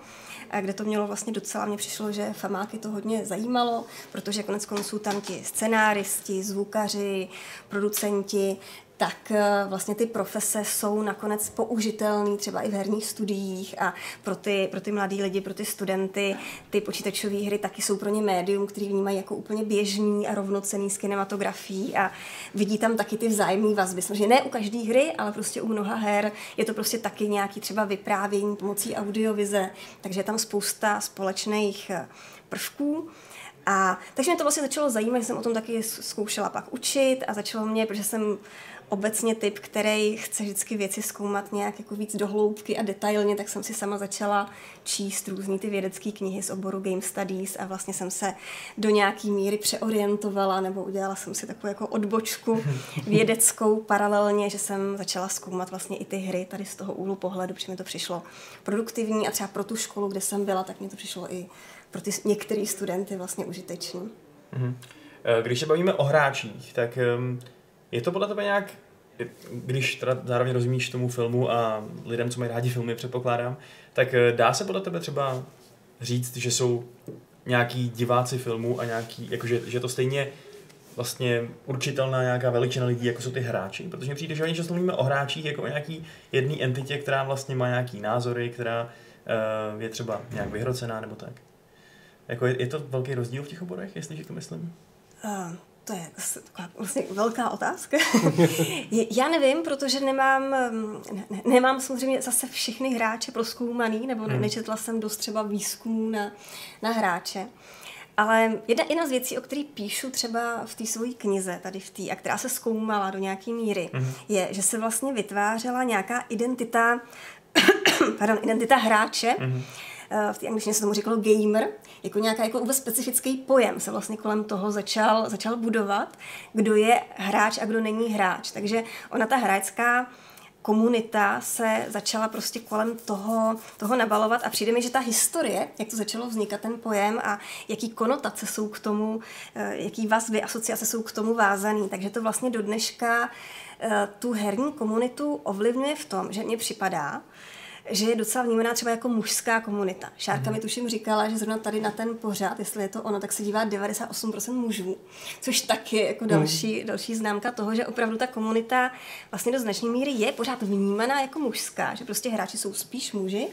S4: a kde to mělo vlastně docela, mně přišlo, že famáky to hodně zajímalo, protože konec konců tam ti scenáristi, zvukaři, producenti, tak eh, vlastně ty profese jsou nakonec použitelné třeba i v herních studiích a pro ty, pro ty mladý lidi, pro ty studenty, ty počítačové hry taky jsou pro ně médium, který vnímají jako úplně běžný a rovnocený s kinematografií a vidí tam taky ty vzájemné vazby. Samozřejmě ne u každé hry, ale prostě u mnoha her je to prostě taky nějaký třeba vyprávění pomocí audiovize, takže je tam spousta společných eh, prvků. A takže mě to vlastně začalo zajímat, že jsem o tom taky zkoušela pak učit a začalo mě, protože jsem obecně typ, který chce vždycky věci zkoumat nějak jako víc dohloubky a detailně, tak jsem si sama začala číst různé ty vědecké knihy z oboru Game Studies a vlastně jsem se do nějaký míry přeorientovala nebo udělala jsem si takovou jako odbočku vědeckou paralelně, že jsem začala zkoumat vlastně i ty hry tady z toho úhlu pohledu, protože mi to přišlo produktivní a třeba pro tu školu, kde jsem byla, tak mi to přišlo i pro ty některé studenty vlastně užitečný.
S3: Mhm. Eh, když se bavíme o hráčích, tak um je to podle tebe nějak, když teda zároveň rozumíš tomu filmu a lidem, co mají rádi filmy, předpokládám, tak eh, dá se podle tebe třeba říct, že jsou nějaký diváci filmu a nějaký, jakože, že to stejně vlastně určitelná nějaká veličina lidí, jako jsou ty hráči, protože mi přijde, že oni často mluvíme o hráčích jako o nějaký jedné entitě, která vlastně má nějaký názory, která uh, je třeba nějak vyhrocená nebo tak. Jako je, je to velký rozdíl v těch oborech, jestli to myslím?
S4: Uh, to je taková vlastně velká otázka. Já nevím, protože nemám, ne, nemám samozřejmě zase všechny hráče proskoumaný, nebo hmm. nečetla jsem dost třeba výzkumů na, na hráče. Ale jedna, jedna z věcí, o které píšu třeba v té své knize, tady v té, a která se zkoumala do nějaké míry, mm. je, že se vlastně vytvářela nějaká identita, pardon, identita hráče, mm v té angličtině se tomu říkalo gamer, jako nějaká jako vůbec specifický pojem se vlastně kolem toho začal, začal budovat, kdo je hráč a kdo není hráč. Takže ona ta hráčská komunita se začala prostě kolem toho, toho nabalovat a přijde mi, že ta historie, jak to začalo vznikat ten pojem a jaký konotace jsou k tomu, eh, jaký vazby, asociace jsou k tomu vázaný, takže to vlastně do dneška eh, tu herní komunitu ovlivňuje v tom, že mně připadá, že je docela vnímaná třeba jako mužská komunita. Šárka mm. mi tuším říkala, že zrovna tady na ten pořád, jestli je to ono, tak se dívá 98% mužů, což taky je jako další, mm. další známka toho, že opravdu ta komunita vlastně do značné míry je pořád vnímaná jako mužská, že prostě hráči jsou spíš muži,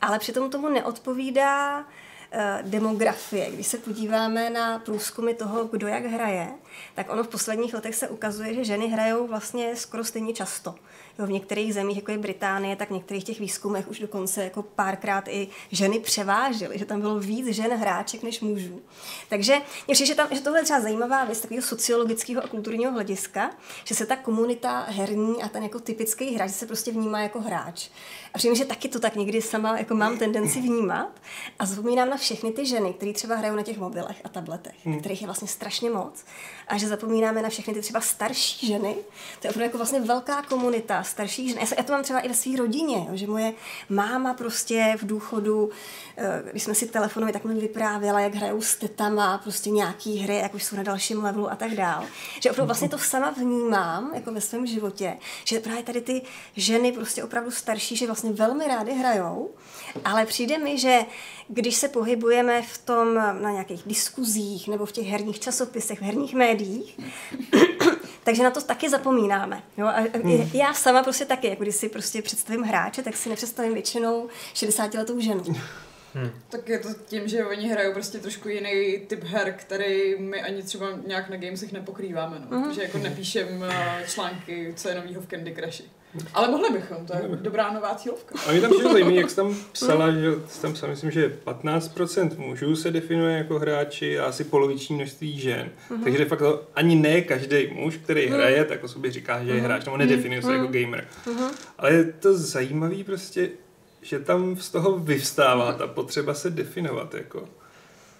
S4: ale přitom tomu neodpovídá eh, demografie. Když se podíváme na průzkumy toho, kdo jak hraje, tak ono v posledních letech se ukazuje, že ženy hrajou vlastně skoro stejně často. Jo, v některých zemích, jako je Británie, tak v některých těch výzkumech už dokonce jako párkrát i ženy převážily, že tam bylo víc žen hráček než mužů. Takže mě přijde, že, tam, že tohle je třeba zajímavá věc takového sociologického a kulturního hlediska, že se ta komunita herní a ten jako typický hráč se prostě vnímá jako hráč. A přijde, že taky to tak někdy sama jako mám tendenci vnímat a zapomínám na všechny ty ženy, které třeba hrajou na těch mobilech a tabletech, hmm. kterých je vlastně strašně moc. A že zapomínáme na všechny ty třeba starší ženy. To je opravdu jako vlastně velká komunita starších žen. Já to mám třeba i ve své rodině, jo, že moje máma prostě v důchodu, eh, když jsme si telefonovali, tak mi vyprávěla, jak hrajou s tetama prostě nějaký hry, jak už jsou na dalším levelu a tak dál. Že opravdu vlastně to sama vnímám jako ve svém životě, že právě tady ty ženy prostě opravdu starší, že vlastně velmi rády hrajou, ale přijde mi, že když se pohybujeme v tom na nějakých diskuzích nebo v těch herních časopisech, v herních médiích, takže na to taky zapomínáme. Jo? A hmm. já sama prostě taky, jako když si prostě představím hráče, tak si nepředstavím většinou 60-letou ženu.
S2: Hmm. Tak je to tím, že oni hrajou prostě trošku jiný typ her, který my ani třeba nějak na gamesech nepokrýváme, no. Hmm. Že jako nepíšem eh, články, co je novýho v Candy Crushi. Ale mohli bychom, to je dobrá nová cílovka.
S1: A mě tam zajímavé, jak jsi tam psala, že tam psala, myslím, že 15% mužů se definuje jako hráči a asi poloviční množství žen. Uh-huh. Takže de facto ani ne každý muž, který uh-huh. hraje, tak o sobě říká, že je hráč, nebo nedefinuje se uh-huh. jako gamer. Uh-huh. Ale je to zajímavý prostě, že tam z toho vyvstává ta potřeba se definovat jako.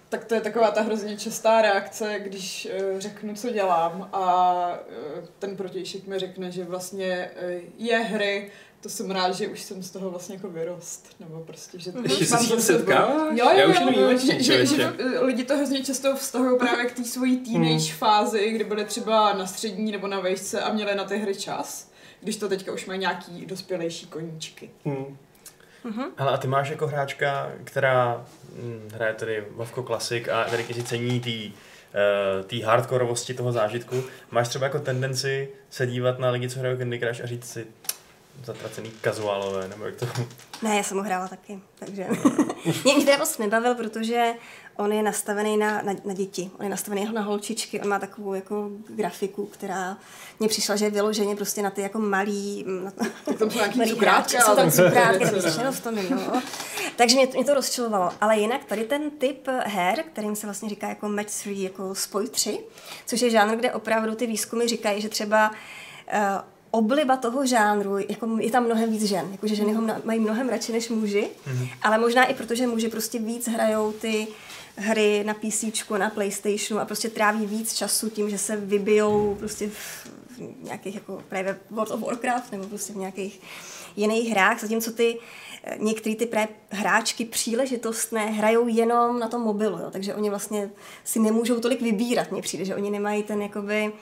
S2: Tak to je taková ta hrozně častá reakce, když uh, řeknu, co dělám a uh, ten protějšek mi řekne, že vlastně uh, je hry, to jsem rád, že už jsem z toho vlastně jako vyrost, nebo prostě, že
S1: Ještě se s tím setkáváš?
S2: Jo, jo, jo, jo že, že, že, lidi to hrozně často vztahují právě k té svojí teenage hmm. fázi, kdy byly třeba na střední nebo na vejšce a měli na ty hry čas, když to teďka už mají nějaký dospělejší koníčky. Hmm.
S3: Mm-hmm. Ale a ty máš jako hráčka, která hm, hraje tedy Vovko Classic a tady si cení tý, uh, tý hardkorovosti toho zážitku, máš třeba jako tendenci se dívat na lidi, co hrajou Candy Crush a říct si zatracený kazuálové, nebo jak to...
S4: Ne, já jsem ho hrála taky, takže mě, mě teda moc nebavil, protože on je nastavený na, na, na děti, on je nastavený na holčičky, on má takovou jako grafiku, která mně přišla, že je vyloženě prostě na ty jako malý... Na,
S2: tam jsou nějaký cukrátka. Jsou
S4: tam cukrátka, v tom, jo. Takže mě, mě to rozčilovalo. Ale jinak tady ten typ her, kterým se vlastně říká jako match 3, jako spoj 3, což je žánr, kde opravdu ty výzkumy říkají, že třeba uh, obliba toho žánru, jako je tam mnohem víc žen, jakože ženy ho mají mnohem radši než muži, mm-hmm. ale možná i protože muži prostě víc hrajou ty hry na PC, na Playstationu a prostě tráví víc času tím, že se vybijou prostě v nějakých jako právě World of Warcraft nebo prostě v nějakých jiných hrách, zatímco ty eh, některé ty právě hráčky příležitostné hrajou jenom na tom mobilu, jo, takže oni vlastně si nemůžou tolik vybírat, mně přijde, že oni nemají ten jakoby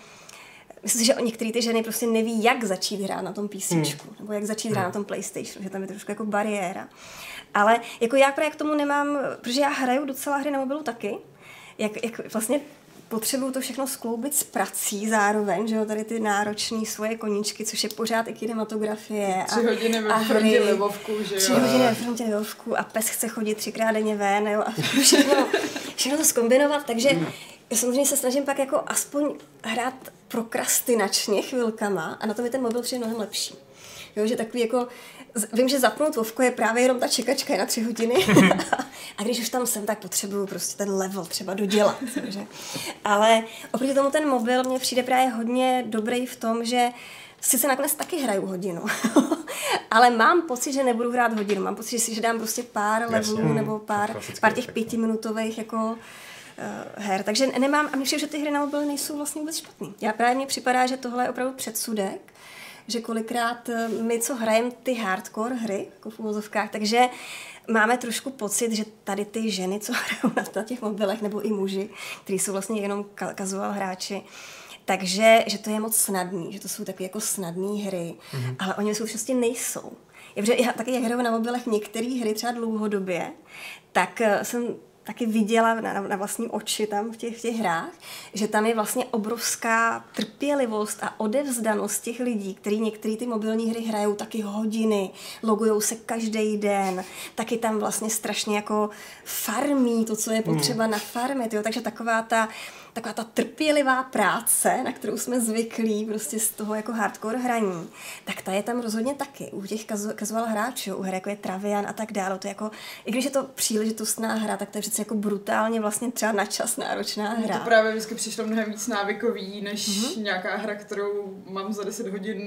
S4: Myslím si, že některé ty ženy prostě neví, jak začít hrát na tom PC, hmm. nebo jak začít hrát hmm. na tom PlayStation, že tam je trošku jako bariéra. Ale jako já právě k tomu nemám, protože já hraju docela hry na mobilu taky, jak, jak vlastně potřebuju to všechno skloubit s prací zároveň, že jo, tady ty náročné svoje koníčky, což je pořád i kinematografie.
S2: A, tři hodiny ve frontě Lvovku, že jo.
S4: Tři hodiny ve frontě Lvovku a pes chce chodit třikrát denně ven, jo, a všechno, všechno to zkombinovat, takže já samozřejmě se snažím pak jako aspoň hrát prokrastinačně chvilkama a na tom je ten mobil přijde mnohem lepší. Jo, že takový jako, vím, že zapnout Vovko je právě jenom ta čekačka je na tři hodiny a když už tam jsem, tak potřebuju prostě ten level třeba dodělat. Takže. Ale oproti tomu ten mobil mě přijde právě hodně dobrý v tom, že sice nakonec taky hraju hodinu, ale mám pocit, že nebudu hrát hodinu. Mám pocit, že si že dám prostě pár levelů nebo pár, pár těch pětiminutových jako uh, her. Takže nemám, a myslím, že ty hry na mobil nejsou vlastně vůbec špatný. Já právě mně připadá, že tohle je opravdu předsudek, že kolikrát eh, my, co hrajeme ty hardcore hry, jako v úvozovkách, takže máme trošku pocit, že tady ty ženy, co hrajou na těch mobilech, nebo i muži, kteří jsou vlastně jenom casual hráči, takže že to je moc snadný, že to jsou takové jako snadné hry, mm-hmm. ale oni jsou prostě nejsou. Protože já taky jak hraju na mobilech některé hry třeba dlouhodobě, tak eh, jsem taky viděla na, na vlastní oči tam v těch, v těch hrách, že tam je vlastně obrovská trpělivost a odevzdanost těch lidí, kteří některé ty mobilní hry hrajou taky hodiny, logujou se každý den, taky tam vlastně strašně jako farmí to, co je potřeba hmm. na farmě, takže taková ta taková ta trpělivá práce, na kterou jsme zvyklí prostě z toho jako hardcore hraní, tak ta je tam rozhodně taky. U těch casual hráčů, u her jako je Travian a tak dále, to je jako, i když je to příležitostná hra, tak to je přece jako brutálně vlastně třeba na čas náročná hra.
S2: To právě vždycky přišlo mnohem víc návykový, než mm-hmm. nějaká hra, kterou mám za 10 hodin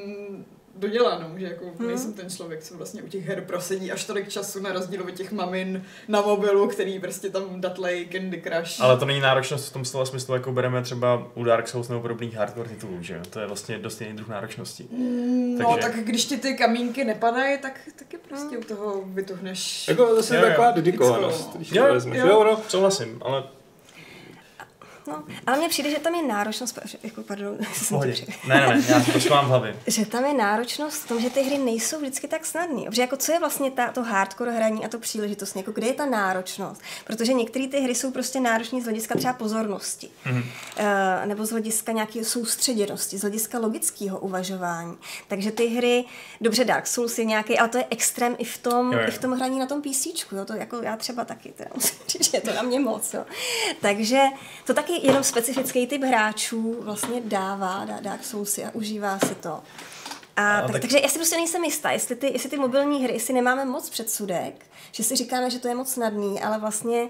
S2: dodělanou, že jako hmm. nejsem ten člověk, co vlastně u těch her prosedí až tolik času na rozdíl od těch mamin na mobilu, který prostě tam datlej Candy Crush.
S3: Ale to není náročnost v tom slova smyslu, jako bereme třeba u Dark Souls nebo podobných hardcore titulů, že To je vlastně dost jiný druh náročnosti.
S2: Mm, no, tak když ti ty kamínky nepadají, tak taky prostě hmm. u toho vytuhneš.
S1: Jako zase je taková dedikovanost, když
S3: jo. Jo, jo, jo, souhlasím, ale
S4: No, ale mně přijde, že tam je náročnost, jako pardon,
S3: ne, ne, ne, já to mám v hlavě.
S4: Že tam je náročnost v tom, že ty hry nejsou vždycky tak snadné. Protože jako co je vlastně ta, to hardcore hraní a to příležitost, jako kde je ta náročnost? Protože některé ty hry jsou prostě náročné z hlediska třeba pozornosti, mm-hmm. uh, nebo z hlediska nějaké soustředěnosti, z hlediska logického uvažování. Takže ty hry, dobře Dark Souls je nějaký, ale to je extrém i v tom, jo, jo. i v tom hraní na tom PC, jo, to jako já třeba taky, teda musím říct, že je to na mě moc. Jo. Takže to taky jenom specifický typ hráčů vlastně dává, dá Dark Soulsy a užívá si to. A, tak, tak, takže já si prostě nejsem jistá, jestli ty, jestli ty mobilní hry, jestli nemáme moc předsudek, že si říkáme, že to je moc snadný, ale vlastně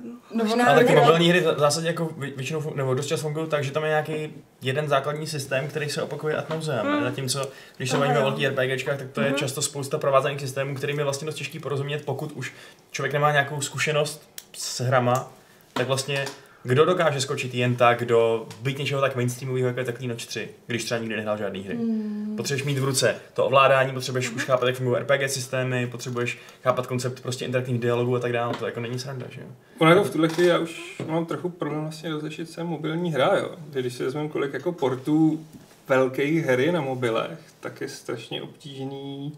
S3: Um, no, možná ale taky mobilní hry v zásadě jako většinou, nebo dost čas fungují tak, že tam je nějaký jeden základní systém, který se opakuje ad nauseam. Hmm. Zatímco, když se bavíme o velkých RPGčkách, tak to je hmm. často spousta provázaných systémů, kterým je vlastně dost těžký porozumět, pokud už člověk nemá nějakou zkušenost s hrama, tak vlastně kdo dokáže skočit jen tak do být něčeho tak mainstreamového, jako je takový Noč 3, když třeba nikdy nehrál žádný hry. Mm. Potřebuješ mít v ruce to ovládání, potřebuješ mm. už chápat, jak fungují RPG systémy, potřebuješ chápat koncept prostě interaktivních dialogů a tak dále. To jako není sranda, že jo?
S1: Ono jako v tuhle chvíli já už mám trochu problém vlastně rozlišit se mobilní hra, jo. Když si vezmeme kolik jako portů velkých hry na mobilech, tak je strašně obtížný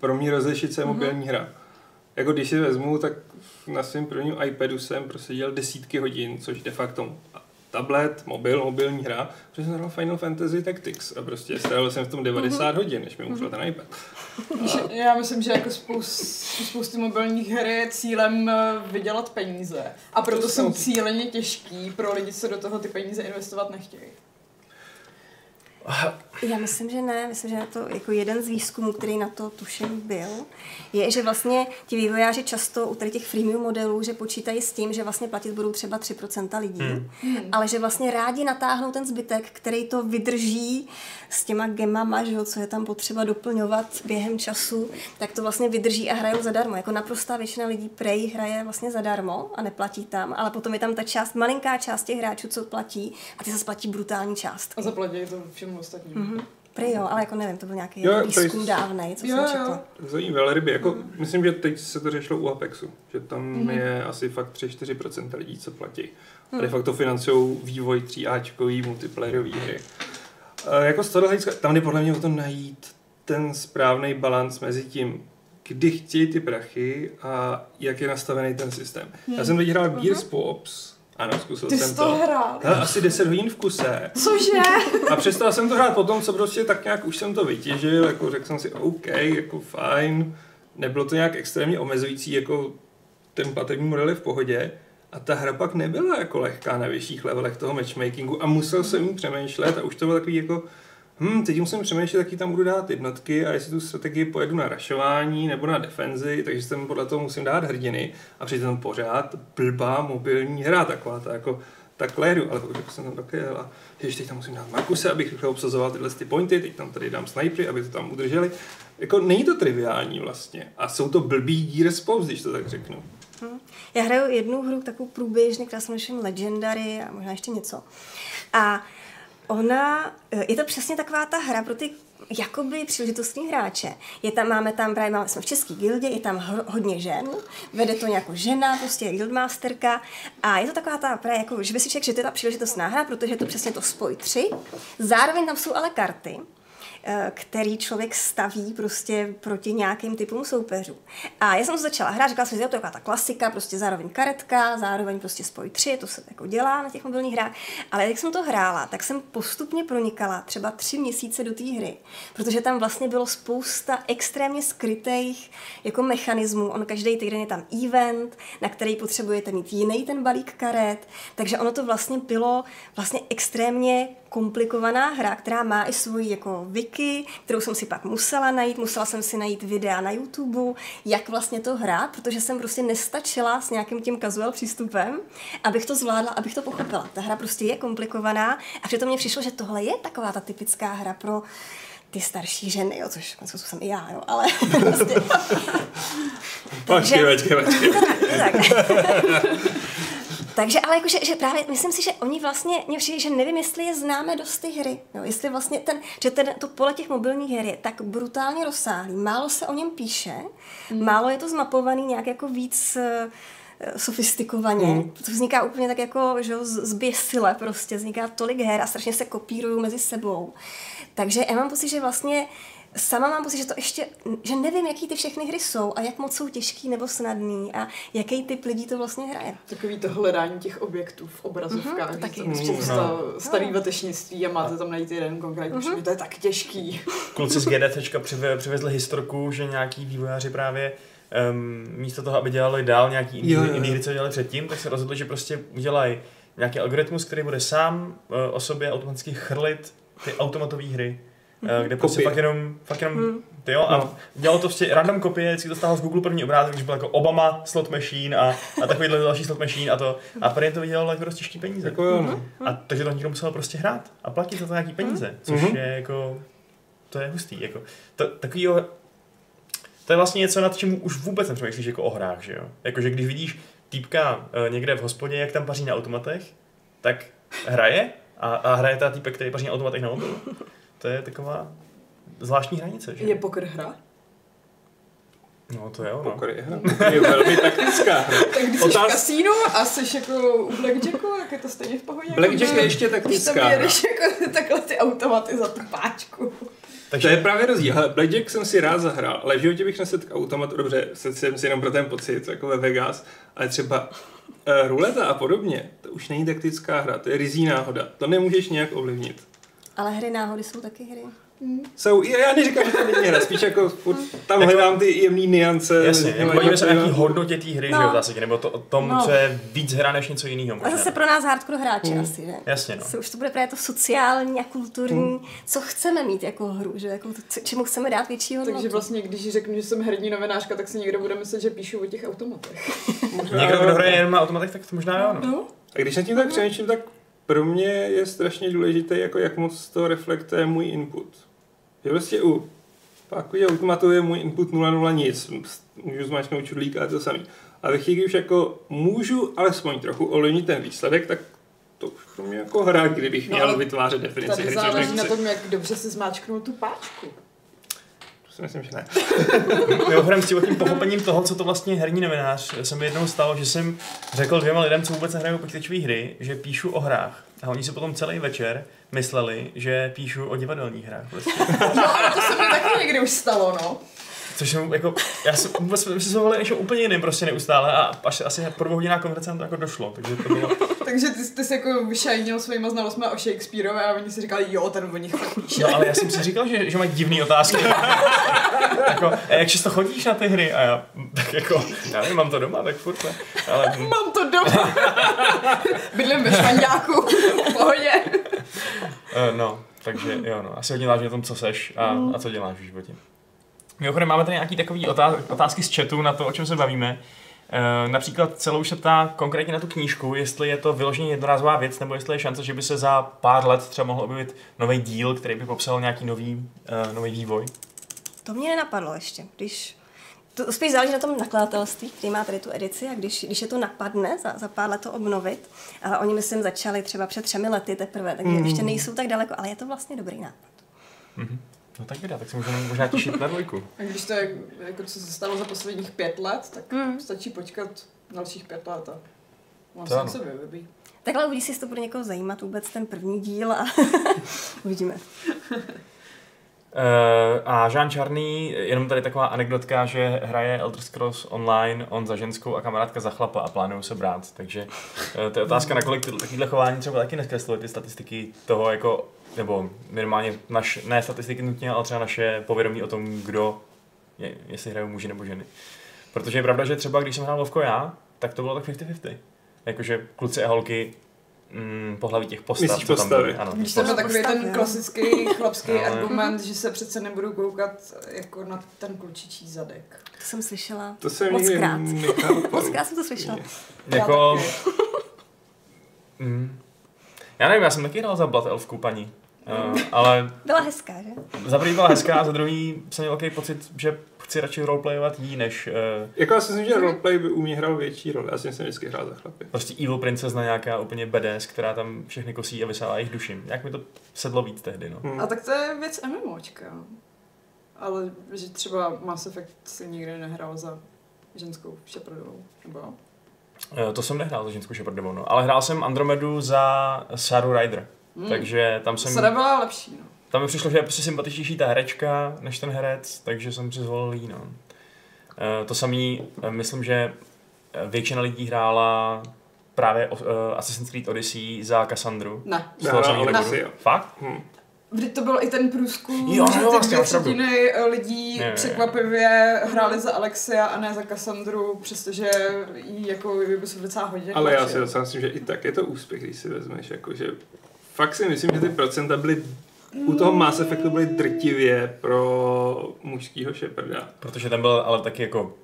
S1: pro mě rozlišit se mm-hmm. mobilní hra. Jako když si vezmu, tak na svém prvním iPadu jsem proseděl desítky hodin, což de facto tablet, mobil, mobilní hra, protože jsem hrál Final Fantasy Tactics a prostě strávil jsem v tom 90 mm-hmm. hodin, než mi umřel ten iPad.
S2: A... Já myslím, že jako spoust, spousty mobilních her je cílem eh, vydělat peníze a proto to jsou cíleně těžký pro lidi, co do toho ty peníze investovat nechtějí.
S4: Já myslím, že ne. Myslím, že to jako jeden z výzkumů, který na to tuším byl, je, že vlastně ti vývojáři často u tady těch freemium modelů, že počítají s tím, že vlastně platit budou třeba 3% lidí, hmm. ale že vlastně rádi natáhnou ten zbytek, který to vydrží s těma gemama, že jo, co je tam potřeba doplňovat během času, tak to vlastně vydrží a hrajou zadarmo. Jako naprostá většina lidí prej hraje vlastně zadarmo a neplatí tam, ale potom je tam ta část, malinká část těch hráčů, co platí a ty se splatí brutální část.
S2: A zaplatí to všem ostatním. Mm-hmm.
S4: Prý jo, ale jako nevím, to byl nějaký jo, výzkum prý... dávnej, co jo, jsem četla.
S1: Zajímavé velryby, jako mm. myslím, že teď se to řešilo u Apexu, že tam mm. je asi fakt 3-4% lidí, co platí. Mm. A de facto financují vývoj 3Ačkový multiplayerový hry. A jako z toho hlediska, tam je podle mě o to najít ten správný balans mezi tím, kdy chtějí ty prachy a jak je nastavený ten systém. Hmm. Já jsem teď hrál Gears uh-huh. Pops, ano, zkusil
S2: Ty
S1: jsem
S2: to. hrál.
S1: Hele, asi 10 hodin v kuse.
S2: Cože?
S1: A přestal jsem to hrát potom, co prostě tak nějak už jsem to vytěžil, jako řekl jsem si OK, jako fajn. Nebylo to nějak extrémně omezující, jako ten platební model je v pohodě. A ta hra pak nebyla jako lehká na vyšších levelech toho matchmakingu a musel jsem jí přemýšlet a už to bylo takový jako hm, teď musím přemýšlet, jaký tam budu dát jednotky a jestli tu strategii pojedu na rašování nebo na defenzi, takže jsem podle toho musím dát hrdiny a přitom pořád blbá mobilní hra, taková ta jako takhle jedu, ale pokud jsem tam také a ještě teď tam musím dát Markuse, abych rychle obsazoval tyhle ty pointy, teď tam tady dám snipery, aby to tam udrželi. Jako není to triviální vlastně a jsou to blbý díry spoust, když to tak řeknu.
S4: Hmm. Já hraju jednu hru, takovou průběžně, která se Legendary a možná ještě něco. A ona, eh, je to přesně taková ta hra pro ty jakoby příležitostní hráče. Je tam, máme tam, právě máme, jsme v České gildě, je tam ho, hodně žen, vede to nějakou žena, prostě guildmasterka a je to taková ta, právě jako, že by si řekl, že to je ta příležitostná hra, protože je to přesně to spoj tři. Zároveň tam jsou ale karty, který člověk staví prostě proti nějakým typům soupeřů. A já jsem začala hrát, říkala jsem že to je taková ta klasika, prostě zároveň karetka, zároveň prostě spoj tři, to se jako dělá na těch mobilních hrách. Ale jak jsem to hrála, tak jsem postupně pronikala třeba tři měsíce do té hry, protože tam vlastně bylo spousta extrémně skrytých jako mechanismů. On každý týden je tam event, na který potřebujete mít jiný ten balík karet, takže ono to vlastně bylo vlastně extrémně komplikovaná hra, která má i svoji jako wiki, kterou jsem si pak musela najít, musela jsem si najít videa na YouTube, jak vlastně to hrát, protože jsem prostě nestačila s nějakým tím casual přístupem, abych to zvládla, abych to pochopila. Ta hra prostě je komplikovaná a přitom mě přišlo, že tohle je taková ta typická hra pro ty starší ženy, jo, což konec jsem i já, jo, ale prostě...
S1: Počkej, počkej, počkej.
S4: tak. Takže ale jakože, že právě myslím si, že oni vlastně, mě přijde, že nevím, jestli je známe dost ty hry. Jo, jestli vlastně ten, že ten, to pole těch mobilních her je tak brutálně rozsáhlý, málo se o něm píše, mm. málo je to zmapovaný nějak jako víc uh, sofistikovaně. Mm. To vzniká úplně tak jako, že zběsile prostě, vzniká tolik her a strašně se kopírují mezi sebou. Takže já mám pocit, že vlastně sama mám pocit, že to ještě, že nevím, jaký ty všechny hry jsou a jak moc jsou těžký nebo snadný a jaký typ lidí to vlastně hraje.
S2: Takový to hledání těch objektů v obrazovkách, mm-hmm, taky. Prostě mm, no. starý vetešnictví a máte tam najít jeden konkrétní, mm-hmm. to je tak těžký.
S3: Kluci z GDT přivezli historku, že nějaký vývojáři právě um, místo toho, aby dělali dál nějaký jiný hry, co dělali předtím, tak se rozhodli, že prostě udělají nějaký algoritmus, který bude sám uh, o sobě automaticky chrlit ty automatové hry. Kde prostě fakt jenom, fakt jenom mm. ty jo, a no. dělalo to prostě random kopie, vždycky to stáhlo z Google první obrázek, když byl jako Obama slot machine a, a takovýhle další slot machine a to, a pro to vydělalo jako dost těžký peníze. Jako, mm-hmm. A takže to někdo musel prostě hrát a platit za to nějaký peníze, mm-hmm. což mm-hmm. je jako, to je hustý, jako, to, takovýho, to je vlastně něco, nad čím už vůbec nepřemýšlíš jako o hrách, že jo? Jakože když vidíš týpka uh, někde v hospodě, jak tam paří na automatech, tak hraje a, a hraje ta týpek, který paří na automatech na mobilu. To je taková zvláštní hranice, že?
S2: Je poker hra?
S3: No to je ono.
S1: Poker je hra. Je velmi taktická hra.
S2: tak když jsi Otáz... v kasínu a jsi jako u Blackjacku, jak je to stejně v pohodě?
S1: Blackjack je ještě taktická hra.
S2: Když jako takhle ty automaty za tu páčku.
S1: Takže... To je právě rozdíl. Hele, Blackjack jsem si rád zahrál, ale v životě bych nesetk automat, dobře, jsem si jenom pro ten pocit, jako ve Vegas, ale třeba uh, ruleta a podobně, to už není taktická hra, to je rizí náhoda. To nemůžeš nějak ovlivnit.
S4: Ale hry náhody jsou taky hry.
S1: Mm. Jsou, já neříkám, že to není hra, spíš jako furt tam jako, hledám ty jemný niance.
S3: Jasně, jako bavíme se o nějaký hodnotě té hry, no. že jo, zásadě, nebo to, o tom, no. co je víc hra než něco jiného.
S4: A zase pro nás hardcore hráči mm. asi, že?
S3: Jasně, no.
S4: Co, už to bude právě to sociální a kulturní, mm. co chceme mít jako hru, že jako to, čemu chceme dát větší hodnotu.
S2: Takže vlastně, když řeknu, že jsem herní novinářka, tak si někdo bude myslet, že píšu o těch automatech.
S3: někdo, kdo hraje jenom na automatech, tak to možná jo, no. no.
S1: A když nad tím tak přemýšlím, tak pro mě je strašně důležité, jako jak moc to reflektuje můj input. Že prostě u pakových automatu je můj input 0,0 nic. Můžu zmáčknout čudlík a to samý. A ve chvíli, když jako můžu alespoň trochu ovlivnit ten výsledek, tak to už pro mě jako hra, kdybych no, měl vytvářet definici
S2: hry, záleží na tom, jak dobře si zmáčknout tu páčku.
S1: To si myslím, že ne.
S3: Mimochodem s tím pochopením toho, co to vlastně herní novinář, se mi jednou stalo, že jsem řekl dvěma lidem, co vůbec nehrajou počítačové hry, že píšu o hrách. A oni si potom celý večer mysleli, že píšu o divadelních hrách. Prostě.
S2: No, to se mi taky někdy už stalo, no.
S3: Což jsem jako, já jsem vůbec představoval něco úplně jiným prostě neustále a až asi po dvou hodinách konverzace nám to jako došlo, takže to bylo...
S2: takže ty, ty jsi jako vyšajnil svýma znalostmi o Shakespeareovi a oni si říkali, jo, ten o nich píše.
S3: No ale já jsem si říkal, že, že mají divný otázky. jako, a jak často chodíš na ty hry? A já, tak jako, já nevím, mám to doma, tak furt ne. Ale...
S2: mám to doma. Bydlím ve Švandáku, v pohodě.
S3: Uh, no, takže jo, no, asi hodně záleží na tom, co seš a, a co děláš v životě. Mimochodem máme tady nějaké takové otázky z chatu na to, o čem se bavíme. E, například celou se ptá konkrétně na tu knížku, jestli je to vyloženě jednorázová věc, nebo jestli je šance, že by se za pár let třeba mohl objevit nový díl, který by popsal nějaký nový, uh, nový vývoj.
S4: To mě nenapadlo ještě. Když to spíš záleží na tom nakladatelství, který má tady tu edici a když, když je to napadne za, za pár let to obnovit, a oni myslím začali třeba před třemi lety teprve, takže mm. ještě nejsou tak daleko, ale je to vlastně dobrý nápad.
S3: Mm-hmm. No tak vydá, tak se můžeme možná těšit na dvojku.
S2: A když to je, jako co se stalo za posledních pět let, tak
S4: Mm.
S2: stačí počkat dalších pět let a on se vyrobí.
S4: Takhle uvidí si, jestli to bude někoho zajímat vůbec ten první díl a uvidíme.
S3: Uh, a Jean Čarný, jenom tady taková anekdotka, že hraje Elder Scrolls Online, on za ženskou a kamarádka za chlapa a plánují se brát. Takže uh, to je otázka, nakolik takovýhle chování třeba taky neskresluje ty statistiky toho jako, nebo minimálně naš, ne statistiky nutně, ale třeba naše povědomí o tom, kdo, je, jestli hrajou muži nebo ženy. Protože je pravda, že třeba když jsem hrál Lovko já, tak to bylo tak 50-50. Jakože kluci a holky mm, pohlaví těch postav,
S1: Myslíš
S3: co tam byly. Ano,
S2: Když
S3: postavy.
S2: to byl takový
S4: Postav,
S2: ten klasický chlapský
S3: Ale-
S2: argument, že se přece nebudu koukat jako na ten klučičí zadek.
S4: To jsem slyšela
S1: To jsem
S4: moc krát. Moc krát jsem to slyšela.
S3: Jako. Mm. Já nevím, já jsem taky hrál za Blood Elfku paní. Uh, ale
S4: Byla hezká, že?
S3: za první byla hezká a za druhý jsem měl takový pocit, že chci radši roleplayovat jí, než uh,
S1: Jako já si myslím, že roleplay by u mě hrál větší roli. Já si jsem vždycky hrál za chlapy.
S3: prostě evil princezna nějaká úplně badass, která tam všechny kosí a vysává jejich duši. Jak mi to sedlo víc tehdy, no.
S1: Hmm.
S2: A tak to je věc MMOčka. Ale že třeba Mass Effect si nikdy nehrál za ženskou šeprdovou. Nebo jo?
S3: Uh, to jsem nehrál za ženskou Shepardovou, no. Ale hrál jsem Andromedu za Saru Rider.
S2: Hmm.
S3: Takže tam jsem...
S2: Sada byla lepší, no.
S3: Tam mi přišlo, že je prostě sympatičnější ta herečka než ten herec, takže jsem si zvolil jí, no. Eh, To samý, eh, myslím, že eh, většina lidí hrála právě uh, Assassin's Creed Odyssey za Cassandru.
S2: Ne.
S3: Z toho,
S1: Alexi,
S3: budu.
S1: jo.
S3: Fakt?
S1: Hm.
S2: Vždyť to byl i ten průzkum,
S3: Jo,
S2: že
S3: jo,
S2: ty
S3: vlastně,
S2: dvě třetiny lidí
S3: Ne, ne, ne.
S2: překvapivě hráli za Alexia a ne za Cassandru, přestože jí jako Ubisoft docela hodně
S1: Ale já si docela myslím, že i tak je to úspěch, když si vezmeš, jako, že fakt si myslím, že ty procenta byly u toho Mass Effectu byly drtivě pro mužskýho Sheparda.
S3: Protože ten byl ale taky jako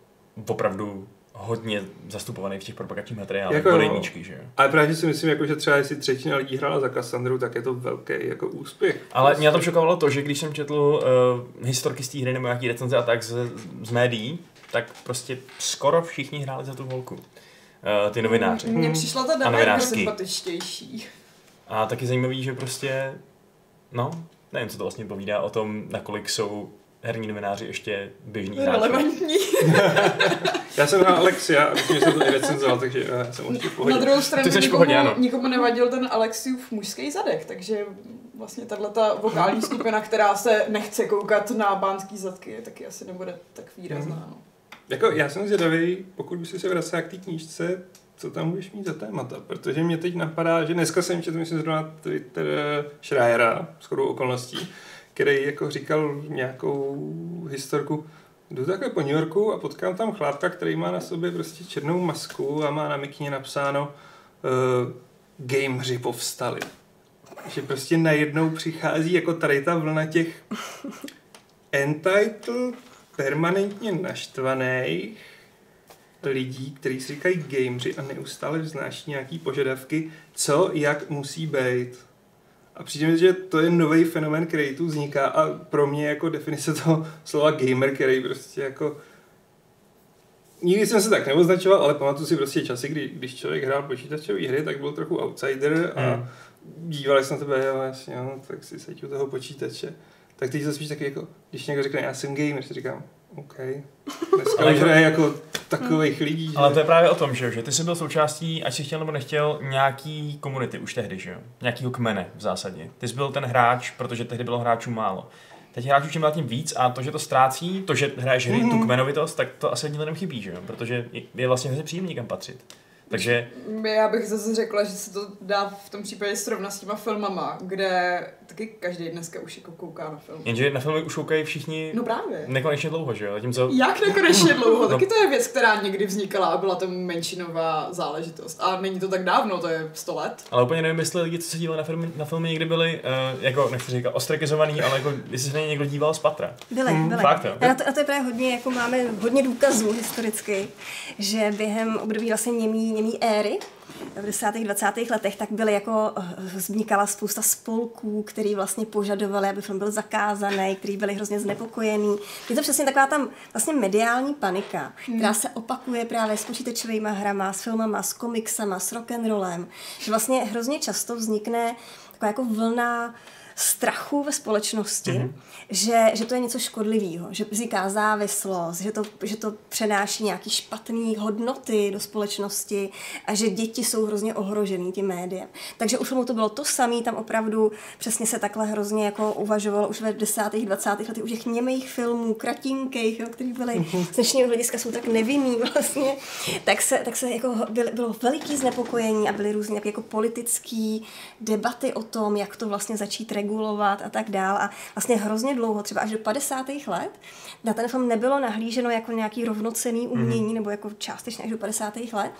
S3: opravdu hodně zastupovaný v těch propagačních materiálech,
S1: Jako
S3: bodejníčky, že jo.
S1: Ale právě si myslím, jako, že třeba jestli třetina lidí hrála za Cassandru, tak je to velký jako úspěch.
S3: Ale mě na tom šokovalo to, že když jsem četl uh, historky z té hry nebo nějaký recenze a tak z, z médií, tak prostě skoro všichni hráli za tu holku. Uh, ty novináři.
S2: Mně přišla ta
S3: A
S2: dama jako
S3: novinářský.
S2: sympatičtější.
S3: A taky zajímavý, že prostě, no, nevím, co to vlastně povídá o tom, nakolik jsou herní novináři ještě běžní hráči.
S2: Relevantní.
S1: Já jsem hrál Alexia a myslím, že jsem to i recenzoval, takže eh, já jsem určitě v
S2: Na
S1: pohodě.
S2: druhou stranu
S3: Ty
S2: nikomu,
S3: pohodě, ano.
S2: nikomu nevadil ten Alexiův mužský zadek, takže vlastně tahle ta vokální skupina, která se nechce koukat na bánský zadky, taky asi nebude tak výrazná. No.
S1: Jako, já jsem zvědavý, pokud by si se vracel k té knížce, co tam budeš mít za témata, protože mě teď napadá, že dneska jsem četl, myslím, zrovna Twitter eh, Schreiera, s chodou okolností, který jako říkal nějakou historku, jdu takhle po New Yorku a potkám tam chlápka, který má na sobě prostě černou masku a má na mikně napsáno uh, gameři povstali. Že prostě najednou přichází jako tady ta vlna těch entitled, permanentně naštvaných lidí, kteří si říkají gameři a neustále vznáší nějaký požadavky, co, jak musí být. A přijde mi, že to je nový fenomén, který tu vzniká a pro mě jako definice toho slova gamer, který prostě jako Nikdy jsem se tak neoznačoval, ale pamatuju si prostě časy, kdy, když člověk hrál počítačové hry, tak byl trochu outsider a
S3: Hmm.
S1: dívali se na tebe, jo, jasně, jo, tak si seď u toho počítače. Tak teď to spíš taky jako, když někdo řekne, já jsem gamer, si říkám, OK. Dneska
S3: Ale
S1: už hraje jako takových lidí, že...
S3: Ale to je právě o tom, že, jo, že ty jsi byl součástí, ať si chtěl nebo nechtěl, nějaký komunity už tehdy, že jo? Nějakýho kmene v zásadě. Ty jsi byl ten hráč, protože tehdy bylo hráčů málo. Teď hráčů čím dál tím víc a to, že to ztrácí, to, že hraješ hry, tu
S1: Mhm.
S3: kmenovitost, tak to asi lidem chybí, že jo? Protože je- je vlastně hrozně příjemný někam patřit. Takže
S2: Já bych zase řekla, že se to dá v tom případě srovnat s těma filmama, kde taky každý dneska už jako kouká na film.
S3: jenže na filmy už koukají všichni
S2: No právě.
S3: nekonečně dlouho, že jo? Zatímco
S2: Jak nekonečně dlouho?
S3: No.
S2: Taky to je věc, která někdy vznikala a byla to menšinová záležitost. A není to tak dávno, to je 100 let.
S3: Ale úplně nevím, jestli lidi, co se dívali na filmy, na filmy někdy byli, uh, jako, nechci říkat, ostrakizovaný, ale jako, jestli se na ně někdo díval z patra.
S4: Byly,
S1: Hmm,
S4: byly.
S3: fakt jo.
S4: A to, na to je právě hodně, jako máme hodně důkazů historicky, že během období vlastně němý, němý éry, v 10. 20. letech, tak byly jako, eh, vznikala spousta spolků, který vlastně požadovali, aby film byl zakázaný, který byli hrozně znepokojený. Je to přesně taková tam vlastně mediální panika, která se opakuje právě s počítačovými hrama, s filmama, s komiksama, s rock'n'rollem, že vlastně hrozně často vznikne taková jako vlna strachu ve společnosti, mm-hmm. Že, že to je něco škodlivého, že vzniká závislost, že to, že to přenáší nějaké špatné hodnoty do společnosti a že děti jsou hrozně ohrožený tím médiem. Takže u filmu to bylo to samé, tam opravdu přesně se takhle hrozně jako uvažovalo už ve 10. 20. letech u těch němých filmů, kratinkých, jo, který byly mm-hmm. z dnešního hlediska jsou tak nevinný vlastně, tak se, tak se jako bylo, bylo veliký znepokojení a byly různé jako politické debaty o tom, jak to vlastně začít regulovat a tak dál. A vlastně hrozně dlouho, třeba až do 50. let, na ten film nebylo nahlíženo jako nějaký rovnocený umění, mm. nebo jako částečně až do 50. let,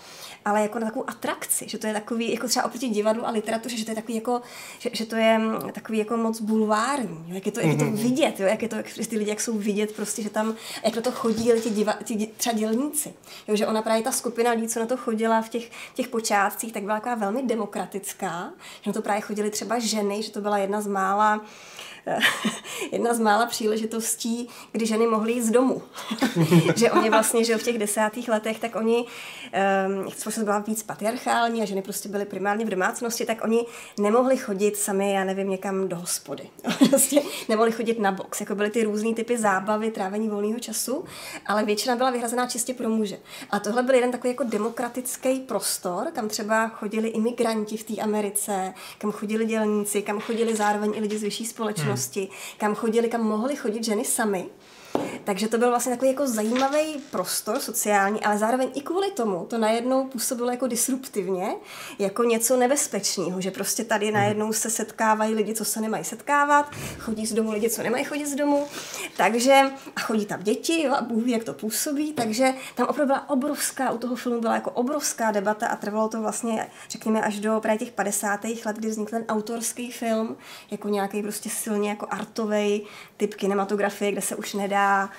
S4: ale jako na takovou atrakci, že to je takový, jako třeba oproti divadlu a literatuře, že to je takový jako, že, že to je mm, takový jako moc bulvární, jo, jak je to, jak je to mhm. vidět, jo, jak je to, jak ty lidi, jak jsou vidět, prostě, že tam, jak na to chodí ti, diva, ti třeba dělníci, jo, že ona právě ta skupina lidí, co na to chodila v těch, těch počátcích, tak byla taková velmi demokratická, že na to právě chodili třeba ženy, že to byla jedna z mála jedna z mála příležitostí, kdy ženy mohly jít z domu. že oni vlastně, že v těch desátých letech, tak oni, um, což byla víc patriarchální a ženy prostě byly primárně v domácnosti, tak oni nemohli chodit sami, já nevím, někam do hospody. prostě nemohli chodit na box. Jako byly ty různé typy zábavy, trávení volného času, ale většina byla vyhrazená čistě pro muže. A tohle byl jeden takový jako demokratický prostor, kam třeba chodili imigranti v té Americe, kam chodili dělníci, kam chodili zároveň i lidi z vyšší společnosti. Společnosti, kam chodili, kam mohly chodit ženy sami. Takže to byl vlastně takový jako zajímavý prostor sociální, ale zároveň i kvůli tomu to najednou působilo jako disruptivně, jako něco nebezpečného, že prostě tady mhm. najednou se setkávají lidi, co se nemají setkávat, chodí z domu lidi, co nemají chodit z domu, takže a chodí tam děti, jo, a Bůh ví, jak to působí, takže tam opravdu byla obrovská, u toho filmu byla jako obrovská debata a trvalo to vlastně, řekněme, až do právě těch 50. let, kdy vznikl ten autorský film, jako nějaký prostě silně jako artový typ kinematografie, kde se už nedá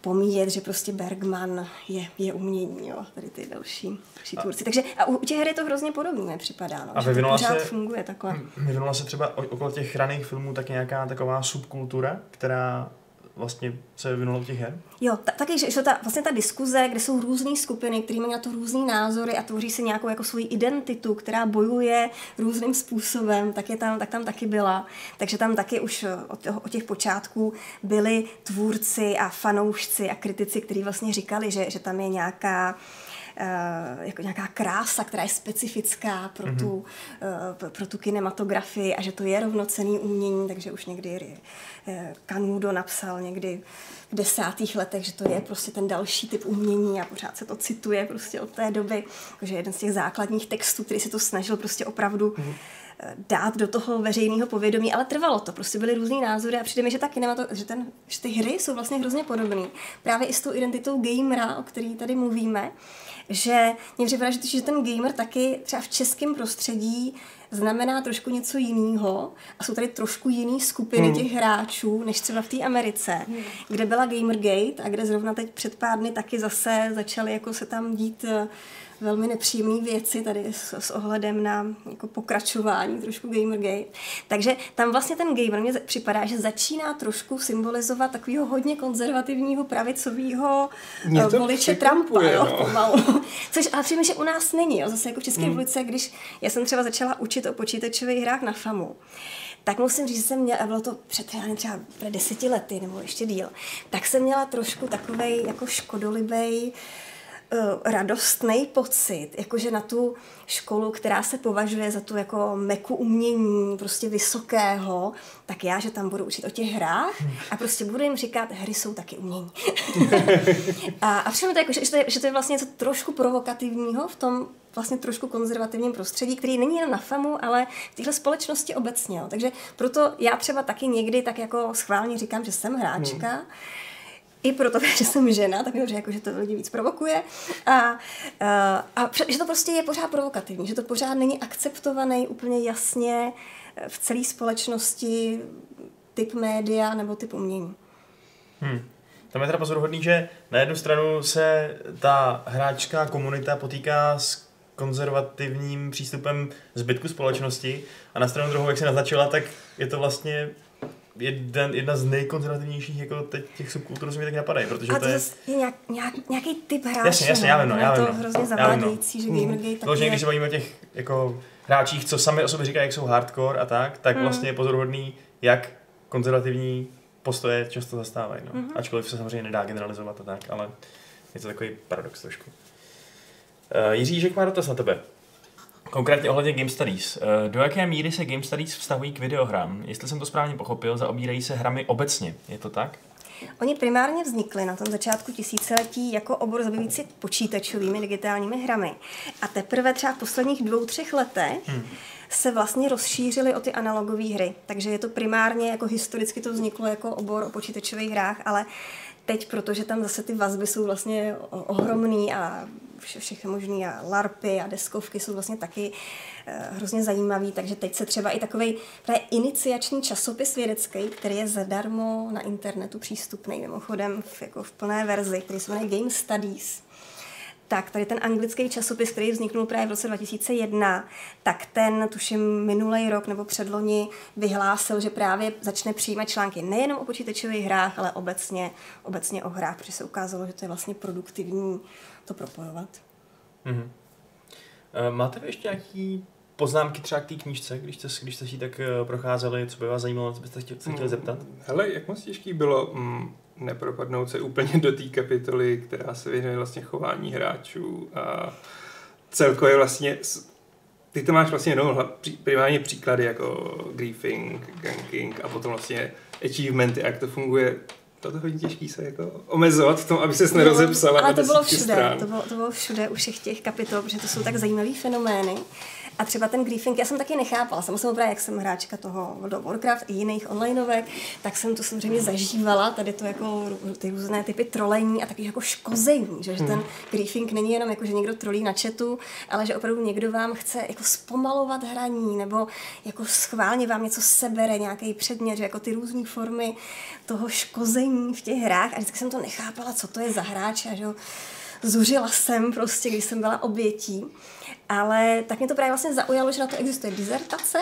S4: pomíjet, že prostě Bergman je, je umění, jo, tady ty další, další tvůrci. Takže a u těch her je to hrozně podobné, připadá, no, a že to pořád se, funguje takhle.
S3: Vyvinula se třeba okolo těch raných filmů tak nějaká taková subkultura, která vlastně se vyvinulo těch her?
S4: Jo, ta, taky, že, že ta, vlastně ta diskuze, kde jsou různé skupiny, které mají na to různé názory a tvoří si nějakou jako svoji identitu, která bojuje různým způsobem, tak, je tam, tak tam taky byla. Takže tam taky už od, toho, od těch počátků byli tvůrci a fanoušci a kritici, kteří vlastně říkali, že, že tam je nějaká jako nějaká krása, která je specifická pro, mm-hmm. tu, uh, pro tu kinematografii a že to je rovnocený umění, takže už někdy Kanudo eh, napsal někdy v desátých letech, že to je prostě ten další typ umění a pořád se to cituje prostě od té doby, že jeden z těch základních textů, který se to snažil prostě opravdu mm dát do toho veřejného povědomí, ale trvalo to, prostě byly různý názory a přijde mi, že ta kinemato, že, ten, že ty hry jsou vlastně hrozně podobné. Právě i s tou identitou gamera, o který tady mluvíme, že mě připadá, že, že ten gamer taky třeba v českém prostředí znamená trošku něco jiného a jsou tady trošku jiný skupiny hmm. těch hráčů, než třeba v té Americe, hmm. kde byla Gamergate a kde zrovna teď před pár dny taky zase začaly jako se tam dít uh, velmi nepříjemné věci tady s, s ohledem na jako pokračování trošku Gamergate. Takže tam vlastně ten gamer mě připadá, že začíná trošku symbolizovat takového hodně konzervativního pravicového eh, voliče Trumpa, jo, no. pomalu. Což ale přijme, že u nás není, jo, zase jako v České hmm. když já jsem třeba začala učit o počítačových hrách na FAMu, tak musím říct, že jsem měla, a bylo to před třeba deseti lety nebo ještě díl, tak jsem měla trošku takovej jako škodolibej uh, radostný pocit, jakože na tu školu, která se považuje za tu jako meku umění, prostě vysokého, tak já, že tam budu učit o těch hrách a prostě budu jim říkat, hry jsou taky umění. a, a všem to jako, že, že, to je, že to je vlastně něco trošku provokativního v tom vlastně trošku konzervativním prostředí, který není jen na FAMu, ale v téhle společnosti obecně. Jo. Takže proto já třeba taky někdy tak jako schválně říkám, že jsem hráčka, hmm i proto, že jsem žena, tak mi jako, že to lidi víc provokuje. A, a, a že to prostě je pořád provokativní, že to pořád není akceptovaný úplně jasně v celé společnosti typ média nebo typ umění.
S3: Hmm. Tam je teda pozoruhodný, že na jednu stranu se ta hráčská komunita potýká s konzervativním přístupem zbytku společnosti a na stranu druhou, jak se naznačila, tak je to vlastně jeden, jedna z nejkonzervativnějších jako teď těch subkultur, co mi tak napadají, protože
S4: a
S3: to, je...
S4: je nějak, nějak, nějaký typ hráče.
S3: Jasně, jasně, já vím, no, já
S4: vím. to no. hrozně zavádějící, že
S3: mm.
S4: Gamergate taky
S3: když se bavíme o těch jako hráčích, co sami o sobě říkají, jak jsou hardcore a tak, tak mm. vlastně je pozoruhodný, jak konzervativní postoje často zastávají. No. Mm-hmm. Ačkoliv se samozřejmě nedá generalizovat a tak, ale je to takový paradox trošku. Uh, Jiří Žek má dotaz na tebe. Konkrétně ohledně Game Studies. Uh, do jaké míry se Game Studies vztahují k videohrám? Jestli jsem to správně pochopil, zaobírají se hrami obecně. Je to tak?
S4: Oni primárně vznikli na tom začátku tisíciletí jako obor zabývající počítačovými digitálními hrami. A teprve třeba v posledních dvou, třech letech hmm. se vlastně rozšířily o ty analogové hry. Takže je to primárně, jako historicky to vzniklo jako obor o počítačových hrách, ale teď, protože tam zase ty vazby jsou vlastně ohromný a vše, všechno možný a larpy a deskovky jsou vlastně taky eh, hrozně zajímavý, takže teď se třeba i takový právě iniciační časopis vědecký, který je zadarmo na internetu přístupný, mimochodem v, jako v plné verzi, který se jmenuje Game Studies, tak tady ten anglický časopis, který vzniknul právě v roce 2001, tak ten, tuším, minulý rok nebo předloni vyhlásil, že právě začne přijímat články nejenom o počítačových hrách, ale obecně, obecně o hrách, protože se ukázalo, že to je vlastně produktivní to propojovat. Mm-hmm.
S3: Máte vy ještě nějaký poznámky třeba k té knížce, když jste, když jste si tak eh, procházeli, co by vás zajímalo, co byste chtěli, se chtěli zeptat?
S1: Hele, jak moc těžký bylo mm, nepropadnout se úplně do té kapitoly, která se věnuje vlastně chování hráčů a celkově vlastně ty to máš vlastně jenom primárně příklady jako griefing, ganking a potom vlastně achievementy, jak to funguje to hodně těžký se jako omezovat v tom, aby ses nerozepsala.
S4: Ale to bylo všude, to bylo, to bylo všude u všech těch kapitol, protože to jsou tak zajímavé fenomény. A třeba ten griefing, já jsem taky nechápala. Samozřejmě právě, jak jsem hráčka toho World of Warcraft i jiných onlineovek, tak jsem to samozřejmě zažívala, tady to jako ty různé typy trolení a taky jako škození, že, že ten hmm. griefing není jenom jako, že někdo trolí na chatu, ale že opravdu někdo vám chce jako zpomalovat hraní nebo jako schválně vám něco sebere, nějaký předmět, že jako ty různé formy toho škození v těch hrách a vždycky jsem to nechápala, co to je za hráče, že jo zuřila jsem prostě, když jsem byla obětí. Ale tak mě to právě vlastně zaujalo, že na to existuje dizertace,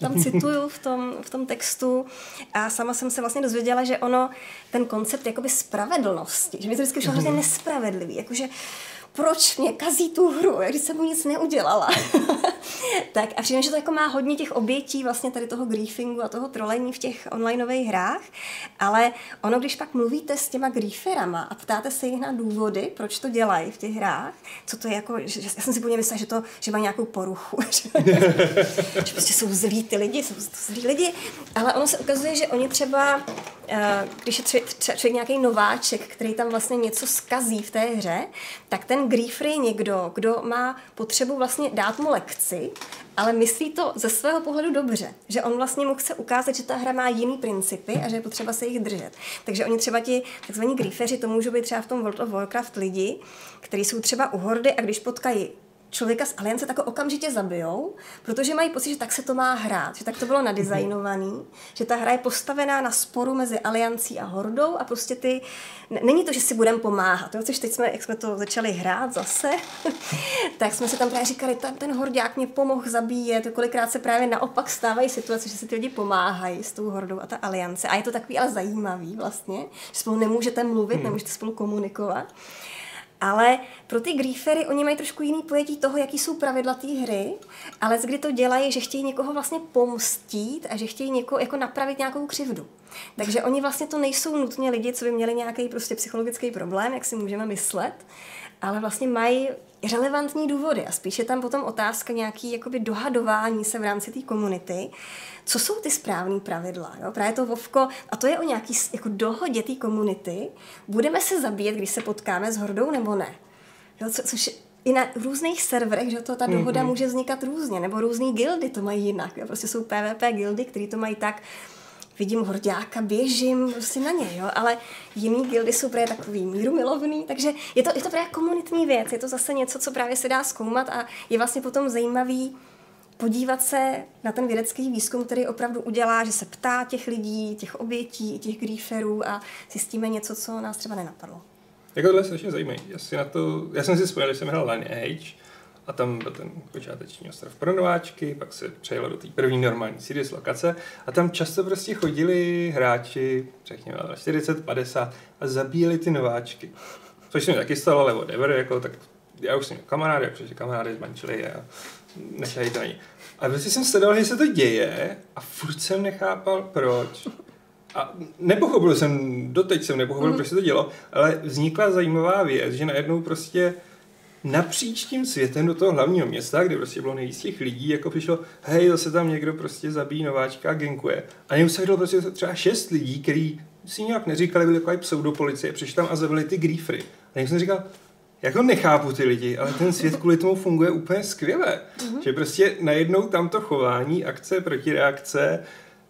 S4: tam cituju v tom, v tom textu. A sama jsem se vlastně dozvěděla, že ono, ten koncept jakoby spravedlnosti, že mi to vždycky šlo hrozně nespravedlivý, jakože proč mě kazí tu hru, když jsem mu nic neudělala. tak a přijde, že to jako má hodně těch obětí vlastně tady toho griefingu a toho trolení v těch onlineových hrách, ale ono, když pak mluvíte s těma grieferama a ptáte se jich na důvody, proč to dělají v těch hrách, co to je jako, že, já jsem si původně myslela, že to, že mají nějakou poruchu, že prostě jsou zlí ty lidi, jsou to zlí lidi, ale ono se ukazuje, že oni třeba, když je třeba, třeba nějaký nováček, který tam vlastně něco skazí v té hře, tak ten griefer je někdo, kdo má potřebu vlastně dát mu lekci, ale myslí to ze svého pohledu dobře, že on vlastně mu chce ukázat, že ta hra má jiný principy a že je potřeba se jich držet. Takže oni třeba ti takzvaní grieferi, to můžou být třeba v tom World of Warcraft lidi, kteří jsou třeba u hordy a když potkají člověka z aliance tak okamžitě zabijou, protože mají pocit, že tak se to má hrát, že tak to bylo nadizajnovaný, že ta hra je postavená na sporu mezi aliancí a hordou a prostě ty, není to, že si budeme pomáhat, jo? což teď jsme, jak jsme to začali hrát zase, tak jsme si tam právě říkali, ten, ten hordák mě pomohl zabíjet, kolikrát se právě naopak stávají situace, že si ty lidi pomáhají s tou hordou a ta aliance a je to takový ale zajímavý vlastně, že spolu nemůžete mluvit, hmm. nemůžete spolu komunikovat. Ale pro ty griefery, oni mají trošku jiný pojetí toho, jaký jsou pravidla té hry, ale kdy to dělají, že chtějí někoho vlastně pomstít a že chtějí někoho jako napravit nějakou křivdu. Takže oni vlastně to nejsou nutně lidi, co by měli nějaký prostě psychologický problém, jak si můžeme myslet, ale vlastně mají relevantní důvody a spíše tam potom otázka nějaký jakoby dohadování se v rámci té komunity, co jsou ty správné pravidla. Jo? Právě to Vovko, a to je o nějaký jako dohodě té komunity, budeme se zabíjet, když se potkáme s hordou nebo ne. Jo? Co, což i na různých serverech, že to ta dohoda mm-hmm. může vznikat různě, nebo různý gildy to mají jinak. Jo? Prostě jsou PvP gildy, které to mají tak, vidím hordáka, běžím prostě na něj, jo, ale jiný gildy jsou právě takový mírumilovný, takže je to, je to právě komunitní věc, je to zase něco, co právě se dá zkoumat a je vlastně potom zajímavý podívat se na ten vědecký výzkum, který opravdu udělá, že se ptá těch lidí, těch obětí, těch grieferů a zjistíme něco, co nás třeba nenapadlo.
S1: Jako tohle strašně zajímavé. Já, si na to, já jsem si vzpomněl, že jsem hrál Lineage a tam byl ten počáteční ostrov pro nováčky, pak se přejelo do té první normální series lokace a tam často prostě chodili hráči, řekněme 40, 50 a zabíjeli ty nováčky. Což se mi taky stalo, ale whatever, jako, tak já už jsem měl kamarády, protože kamarády zmančili a nešali to ani. A prostě jsem sledoval, že se to děje a furt jsem nechápal, proč. A nepochopil jsem, doteď jsem nepochopil, mm. proč se to dělo, ale vznikla zajímavá věc, že najednou prostě napříč tím světem do toho hlavního města, kde prostě bylo nejvíc těch lidí, jako přišlo, hej, zase tam někdo prostě zabíjí nováčka a genkuje. A jenom se prostě třeba šest lidí, který si nějak neříkali, byli takový pseudopolicie, přišli tam a zabili ty griefry. A já jsem říkal, jako nechápu ty lidi, ale ten svět kvůli tomu funguje úplně skvěle. Mm-hmm. Že prostě najednou tam to chování, akce, protireakce,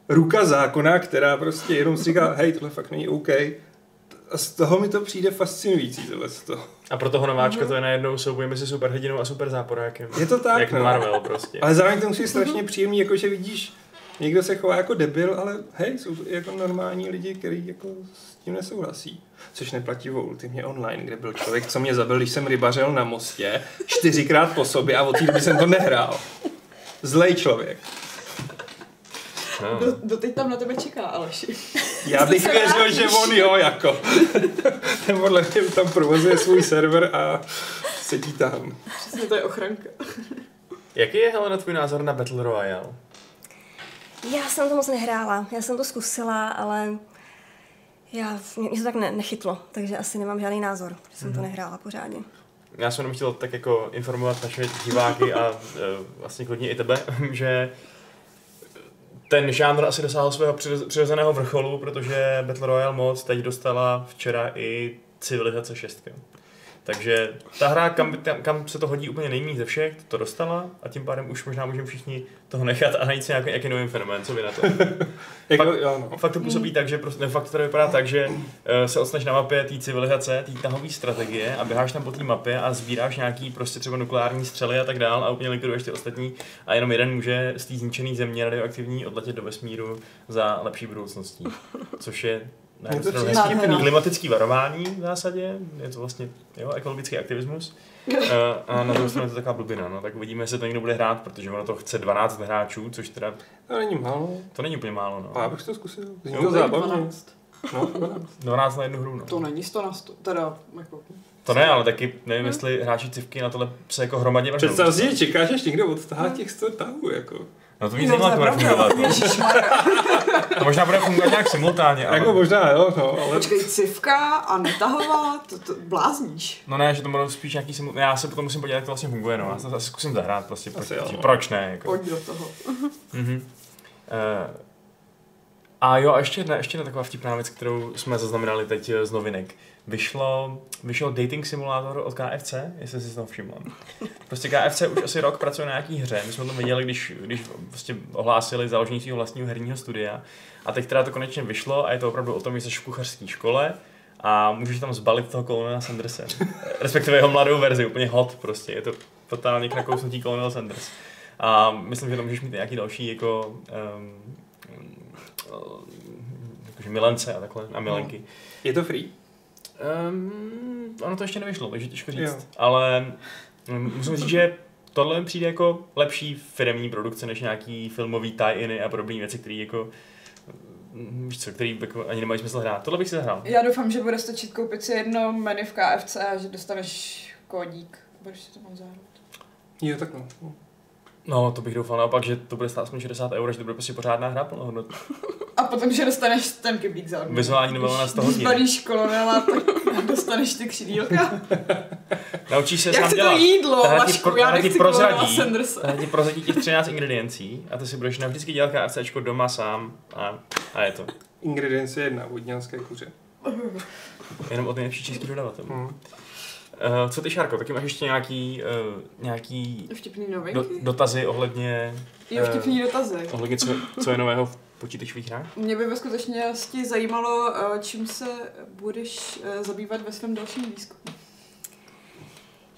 S1: ruka zákona, která prostě jenom si říká, hej, tohle fakt není OK. A z toho mi to přijde fascinující, tohle to.
S3: A pro toho nováčka mm-hmm. to je najednou souboj mezi superhrdinou a super záporákem.
S1: Je to tak,
S3: Jak
S1: no.
S3: Marvel prostě.
S1: Ale zároveň to musí strašně příjemný, jako že vidíš, někdo se chová jako debil, ale hej, jsou jako normální lidi, kteří jako s tím nesouhlasí. Což neplatí o Ultimě Online, kde byl člověk, co mě zabil, když jsem rybařil na mostě, čtyřikrát po sobě a od té doby jsem to nehrál. Zlej člověk.
S2: Do, doteď tam na tebe čeká, Aleši.
S1: Já bych věřil, že on jo, jako. Ten podle mě tam provozuje svůj server a sedí tam.
S2: Přesně, to je ochranka.
S3: Jaký je, Helena, tvůj názor na Battle Royale?
S4: Já jsem to moc nehrála, já jsem to zkusila, ale já, mě to tak ne, nechytlo, takže asi nemám žádný názor, že jsem mm-hmm. to nehrála pořádně.
S3: Já jsem jenom chtěl tak jako informovat naše diváky a e, vlastně klidně i tebe, že ten žánr asi dosáhl svého přirozeného vrcholu, protože Battle Royale moc teď dostala včera i Civilizace 6. Takže ta hra, kam, kam se to hodí úplně nejméně ze všech, to dostala a tím pádem už možná můžeme všichni toho nechat a najít si nějaký, nějaký nový fenomén, co vy na to. fakt,
S1: jo, no.
S3: fakt to působí tak, že prostě, ne, fakt to vypadá tak, že uh, se odstaneš na mapě té civilizace, té tahové strategie a běháš tam po té mapě a sbíráš nějaký prostě třeba nukleární střely a tak dál a úplně likviduješ ty ostatní a jenom jeden může z té zničené země radioaktivní odletět do vesmíru za lepší budoucností. Což je na jednu stranu hezký klimatický varování v zásadě, je to vlastně jo, ekologický aktivismus. a na druhou stranu je to taková blbina, no, tak uvidíme, jestli to někdo bude hrát, protože ono to chce 12 hráčů, což teda...
S1: To není málo.
S3: To není úplně málo, no.
S1: A já bych to zkusil. Zní to zábavně.
S2: 12.
S1: No, 12.
S3: 12 na jednu hru, no.
S2: To není 100 na 100, teda jako...
S3: To ne, ale taky nevím, jestli hráči civky na tohle se jako hromadě
S1: vrhnou. Představ si, že čekáš, až někdo odtahá těch 100 tahů, jako.
S3: No to mě zajímá, jak to bude fungovat. No. možná bude fungovat nějak simultánně.
S1: Ale... Jako možná, jo, no, ale...
S2: Počkej, civka a netahová, to, to blázníš.
S3: No ne, že to budou spíš nějaký simultánně. Já se potom musím podívat, jak to vlastně funguje, no. Já to asi zkusím zahrát, prostě, proč, jo, no. proč ne, jako.
S2: Pojď do toho.
S3: uh-huh. uh, a jo, a ještě jedna, ještě jedna taková vtipná věc, kterou jsme zaznamenali teď eh, z novinek. Vyšlo, vyšel dating simulátor od KFC, jestli jsi to všiml. Prostě KFC už asi rok pracuje na nějaký hře. My jsme to viděli, když, když prostě ohlásili založení svého vlastního herního studia. A teď teda to konečně vyšlo a je to opravdu o tom, že jsi v kuchařské škole a můžeš tam zbalit toho Colonela Sandersa. Respektive jeho mladou verzi, úplně hot prostě. Je to totálně k nakousnutí Colonel Sanders. A myslím, že tam můžeš mít nějaký další jako um, milence a takhle, a milenky. No.
S1: Je to free?
S3: Um, ono to ještě nevyšlo, takže těžko říct. Jo. Ale um, musím říct, že tohle mi přijde jako lepší firmní produkce, než nějaký filmový tie-iny a podobné věci, které jako víš co, který jako ani nemají smysl hrát. Tohle bych si zahrál.
S2: Já doufám, že bude stačit koupit si jedno menu v KFC a že dostaneš kódík. Budeš si to tam zahrát.
S1: Jo, tak no.
S3: No, to bych doufal naopak, že to bude stát aspoň 60 eur, že to bude prostě pořádná hra plnohodnotná.
S2: A potom, že dostaneš ten kyblík za odměnu.
S3: Vizuální novela na 100 hodin.
S2: Když kolonela, tak dostaneš ty křídílka.
S3: Naučíš se
S2: Jak
S3: sám
S2: se
S3: dělat.
S2: to jídlo,
S3: Tahle
S2: Vašku,
S3: pro,
S2: já nechci
S3: prozradí,
S2: Sandersa.
S3: tahle ti prozradí těch 13 ingrediencí a ty si budeš navždycky dělat KFCčko doma sám a, a je to.
S1: Ingredience jedna, vodňanské kuře.
S3: Jenom od nejlepší český dodavatel.
S1: Hmm.
S3: Uh, co ty, Šárko, taky máš ještě nějaký, uh, nějaký
S2: Vtipný novinky?
S3: do, dotazy ohledně,
S2: Jo, vtipný dotazy.
S3: ohledně co, co je nového v počítačových hrách?
S2: Mě by ve skutečnosti zajímalo, eh, čím se budeš eh, zabývat ve svém dalším výzkumu.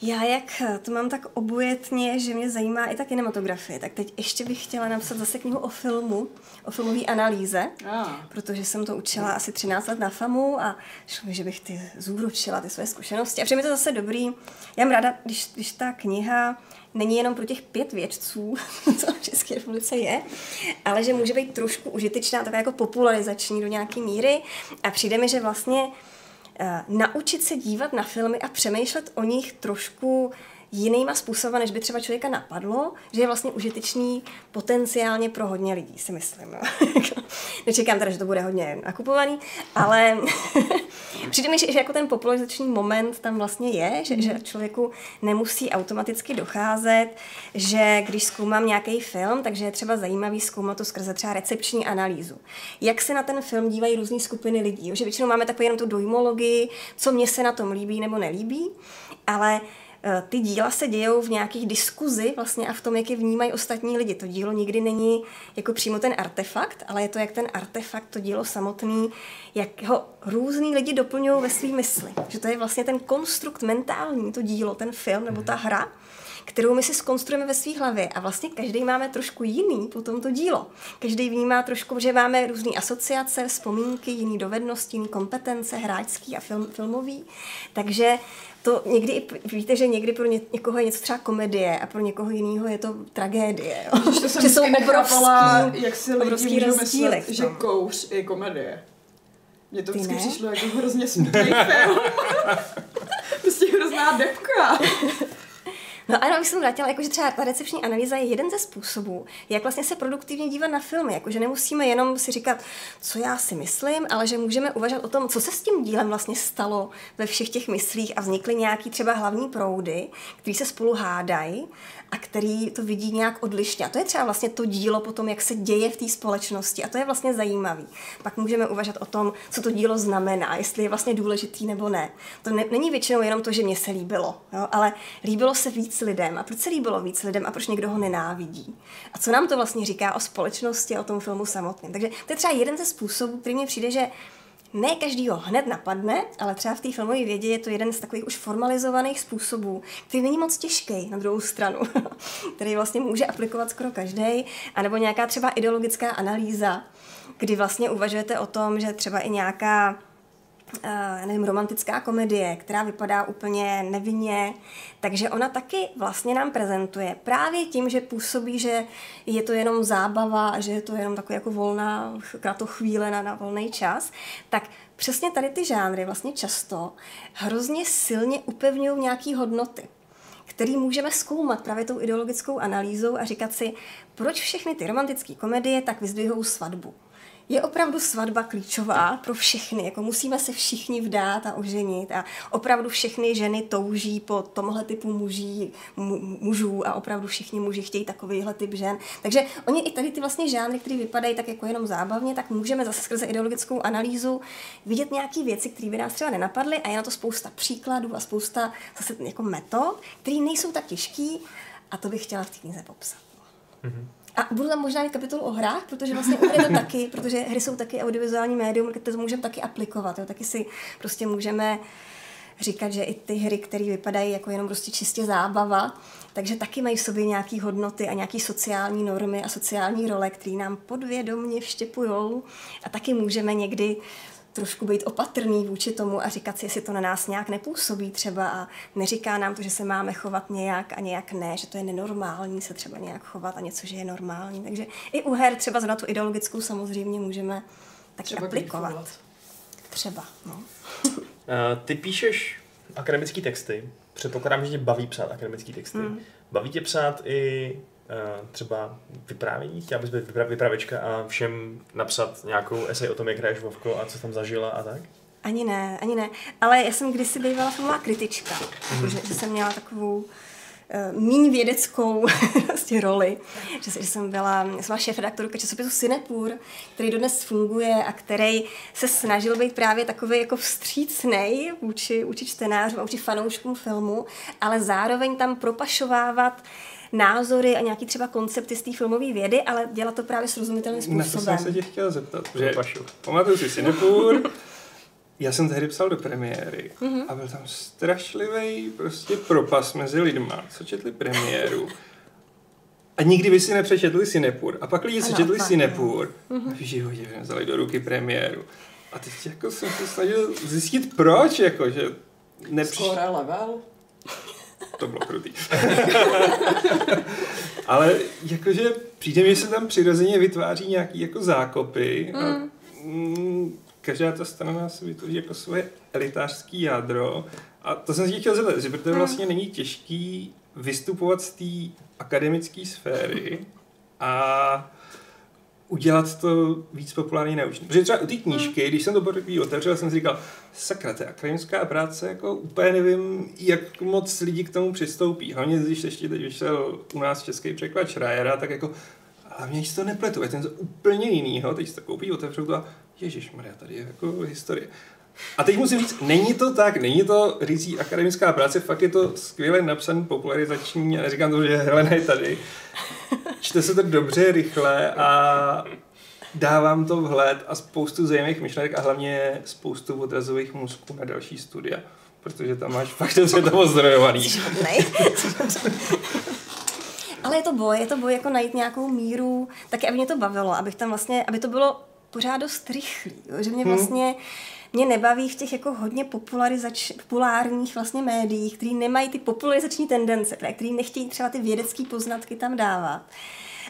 S4: Já jak to mám tak obojetně, že mě zajímá i ta kinematografie, tak teď ještě bych chtěla napsat zase knihu o filmu, o filmové analýze,
S2: Ah.
S4: protože jsem to učila asi 13 let na FAMu a šlo mi, že bych ty zúročila ty své zkušenosti. A přijde mi to zase dobrý. Já mám ráda, když, když ta kniha není jenom pro těch pět vědců, co v České republice je, ale že může být trošku užitečná, taková jako popularizační do nějaké míry. A přijde mi, že vlastně uh, naučit se dívat na filmy a přemýšlet o nich trošku jinýma způsoby, než by třeba člověka napadlo, že je vlastně užitečný potenciálně pro hodně lidí, si myslím. Nečekám teda, že to bude hodně nakupovaný, ale přijde mi, že, že jako ten popularizační moment tam vlastně je, že, že člověku nemusí automaticky docházet, že když zkoumám nějaký film, takže je třeba zajímavý zkoumat to skrze třeba recepční analýzu. Jak se na ten film dívají různé skupiny lidí, že většinou máme takovou jenom tu dojmologii, co mě se na tom líbí nebo nelíbí, ale ty díla se dějou v nějakých diskuzi vlastně a v tom, jak je vnímají ostatní lidi. To dílo nikdy není jako přímo ten artefakt, ale je to, jak ten artefakt, to dílo samotný, jak ho různý lidi doplňují ve své mysli. Že to je vlastně ten konstrukt mentální, to dílo, ten film nebo ta hra, kterou my si skonstruujeme ve své hlavě. A vlastně každý máme trošku jiný po tomto dílo. Každý vnímá trošku, že máme různé asociace, vzpomínky, jiné dovednosti, jiné kompetence, hráčský a film, filmový. Takže to někdy i víte, že někdy pro ně, někoho je něco třeba komedie a pro někoho jiného je to tragédie. Jo?
S2: To jsem že jsou obrovský, jak si lidi můžou myslet, že kouř je komedie. Mně to vždycky přišlo jako hrozně smutný film. prostě hrozná depka.
S4: No ano, bych jsem vrátila, jakože třeba ta recepční analýza je jeden ze způsobů, jak vlastně se produktivně dívat na filmy, jakože nemusíme jenom si říkat, co já si myslím, ale že můžeme uvažovat o tom, co se s tím dílem vlastně stalo ve všech těch myslích a vznikly nějaký třeba hlavní proudy, který se spolu hádají a který to vidí nějak odlišně. A to je třeba vlastně to dílo potom, jak se děje v té společnosti. A to je vlastně zajímavý. Pak můžeme uvažovat o tom, co to dílo znamená, jestli je vlastně důležitý nebo ne. To ne, není většinou jenom to, že mě se líbilo, jo? ale líbilo se víc lidem. A proč se líbilo víc lidem a proč někdo ho nenávidí? A co nám to vlastně říká o společnosti, o tom filmu samotném? Takže to je třeba jeden ze způsobů, který mi přijde, že ne každý ho hned napadne, ale třeba v té filmové vědě je to jeden z takových už formalizovaných způsobů, který není moc těžký na druhou stranu, který vlastně může aplikovat skoro každý, anebo nějaká třeba ideologická analýza, kdy vlastně uvažujete o tom, že třeba i nějaká uh, nevím, romantická komedie, která vypadá úplně nevinně, takže ona taky vlastně nám prezentuje. Právě tím, že působí, že je to jenom zábava že je to jenom taková jako volná to chvíle na, na volný čas, tak přesně tady ty žánry vlastně často hrozně silně upevňují nějaké hodnoty který můžeme zkoumat právě tou ideologickou analýzou a říkat si, proč všechny ty romantické komedie tak vyzdvihují svatbu je opravdu svatba klíčová pro všechny. Jako musíme se všichni vdát a oženit a opravdu všechny ženy touží po tomhle typu muží, mu, mužů a opravdu všichni muži chtějí takovýhle typ žen. Takže oni i tady ty vlastně žánry, které vypadají tak jako jenom zábavně, tak můžeme zase skrze ideologickou analýzu vidět nějaké věci, které by nás třeba nenapadly a je na to spousta příkladů a spousta zase jako metod, které nejsou tak těžký a to bych chtěla v té knize popsat. Mm-hmm. A budu tam možná mít kapitolu o hrách, protože vlastně je to taky, protože hry jsou taky audiovizuální médium, kde to můžeme taky aplikovat. Jo. Taky si prostě můžeme říkat, že i ty hry, které vypadají jako jenom prostě čistě zábava, takže taky mají v sobě nějaké hodnoty a nějaké sociální normy a sociální role, které nám podvědomně vštěpujou a taky můžeme někdy trošku být opatrný vůči tomu a říkat si, jestli to na nás nějak nepůsobí třeba a neříká nám to, že se máme chovat nějak a nějak ne, že to je nenormální se třeba nějak chovat a něco, že je normální. Takže i u her třeba za tu ideologickou samozřejmě můžeme taky třeba aplikovat. Třeba, no.
S3: Uh, ty píšeš akademické texty. Předpokládám, že tě baví psát akademické texty. Hmm. Baví tě psát i třeba vyprávění? Chtěla bys být vypravěčka a všem napsat nějakou esej o tom, jak hraješ Vovko a co tam zažila a tak?
S4: Ani ne, ani ne. Ale já jsem kdysi bývala filmová kritička. Mm-hmm. Že jsem měla takovou uh, míň vědeckou vlastně roli, že, že jsem byla, jsem byla šéf-redaktorka časopisu Sinepur, který dodnes funguje a který se snažil být právě takový jako vstřícnej vůči, vůči čtenářům a vůči fanouškům filmu, ale zároveň tam propašovávat uh, názory a nějaký třeba koncepty z té filmové vědy, ale dělat to právě srozumitelným způsobem.
S1: Na to jsem se tě chtěl zeptat, že pamatuju si Sinepur, já jsem tehdy psal do premiéry mm-hmm. a byl tam strašlivý prostě propas mezi lidma, co četli premiéru. A nikdy by si nepřečetli Sinepur. A pak lidi si četli Sinepur mm-hmm. a v životě vzali do ruky premiéru. A teď jako jsem se snažil zjistit proč, jako, že
S2: nepřiš... Skoro level
S1: to bylo krutý. Ale jakože přijde mi, že se tam přirozeně vytváří nějaký jako zákopy a mm. mm každá ta strana si vytvoří jako svoje elitářský jádro a to jsem si chtěl zeptat, že protože mm. vlastně není těžký vystupovat z té akademické sféry a udělat to víc populární naučný. Protože třeba u té knížky, když jsem to poprvé otevřel, jsem si říkal, sakra, to je akademická práce, jako úplně nevím, jak moc lidí k tomu přistoupí. Hlavně, když ještě teď vyšel u nás český překlad Schreiera, tak jako hlavně si to nepletu, je to něco úplně jinýho, teď si to koupí, otevřou to a Ježíš Maria, tady je jako historie. A teď musím říct, není to tak, není to řící akademická práce, fakt je to skvěle napsaný popularizační, a neříkám to, že Helena je tady. Čte se to dobře, rychle a dávám to vhled a spoustu zajímavých myšlenek a hlavně spoustu odrazových mozků na další studia, protože tam máš fakt dobře to pozdrojovaný.
S4: Ale je to boj, je to boj jako najít nějakou míru, taky aby mě to bavilo, abych tam vlastně, aby to bylo pořád dost rychlý, jo? že mě vlastně hmm mě nebaví v těch jako hodně popularizač, populárních vlastně médiích, který nemají ty popularizační tendence, který nechtějí třeba ty vědecké poznatky tam dávat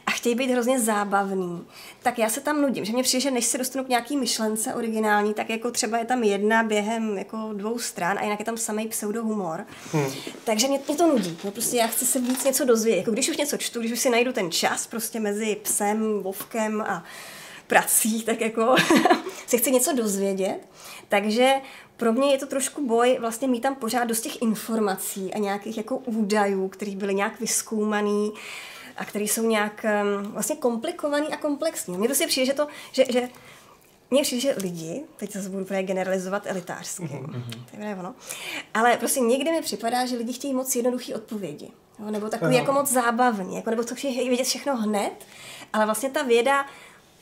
S4: a chtějí být hrozně zábavný, tak já se tam nudím. Že mě přijde, že než se dostanu k nějaký myšlence originální, tak jako třeba je tam jedna během jako dvou stran a jinak je tam samý pseudohumor. Hmm. Takže mě, mě, to nudí. No prostě já chci se víc něco dozvědět. Jako když už něco čtu, když už si najdu ten čas prostě mezi psem, vovkem a prací, tak jako se chci něco dozvědět. Takže pro mě je to trošku boj vlastně mít tam pořád dost těch informací a nějakých jako údajů, které byly nějak vyskoumaný a které jsou nějak um, vlastně komplikovaný a komplexní. Mně si přijde, že to, že, že mně přijde, že lidi, teď se budu právě generalizovat elitářsky, mm-hmm. to je ono, ale prostě někdy mi připadá, že lidi chtějí moc jednoduché odpovědi. Jo, nebo takový jako moc zábavní, jako, nebo to chtějí vědět všechno hned, ale vlastně ta věda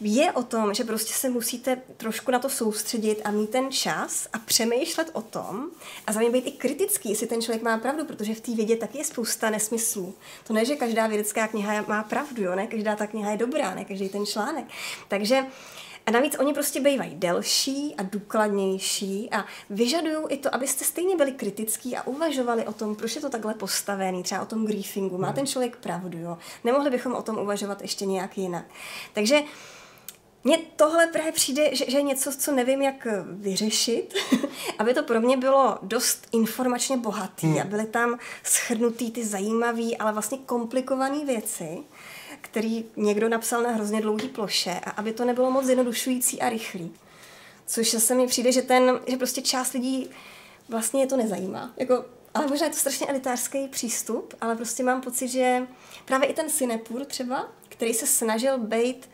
S4: je o tom, že prostě se musíte trošku na to soustředit a mít ten čas a přemýšlet o tom a zároveň být i kritický, jestli ten člověk má pravdu, protože v té vědě taky je spousta nesmyslů. To ne, že každá vědecká kniha má pravdu, jo? ne každá ta kniha je dobrá, ne každý ten článek. Takže a navíc oni prostě bývají delší a důkladnější a vyžadují i to, abyste stejně byli kritický a uvažovali o tom, proč je to takhle postavený, třeba o tom griefingu. Má ten člověk pravdu, jo? Nemohli bychom o tom uvažovat ještě nějak jinak. Takže mně tohle právě přijde, že, že je něco, co nevím, jak vyřešit, aby to pro mě bylo dost informačně bohatý hmm. a byly tam schrnutý ty zajímavé, ale vlastně komplikované věci, který někdo napsal na hrozně dlouhý ploše a aby to nebylo moc zjednodušující a rychlý. Což se mi přijde, že ten, že prostě část lidí vlastně je to nezajímá. Jako, ale možná je to strašně elitářský přístup, ale prostě mám pocit, že právě i ten Sinepur třeba, který se snažil být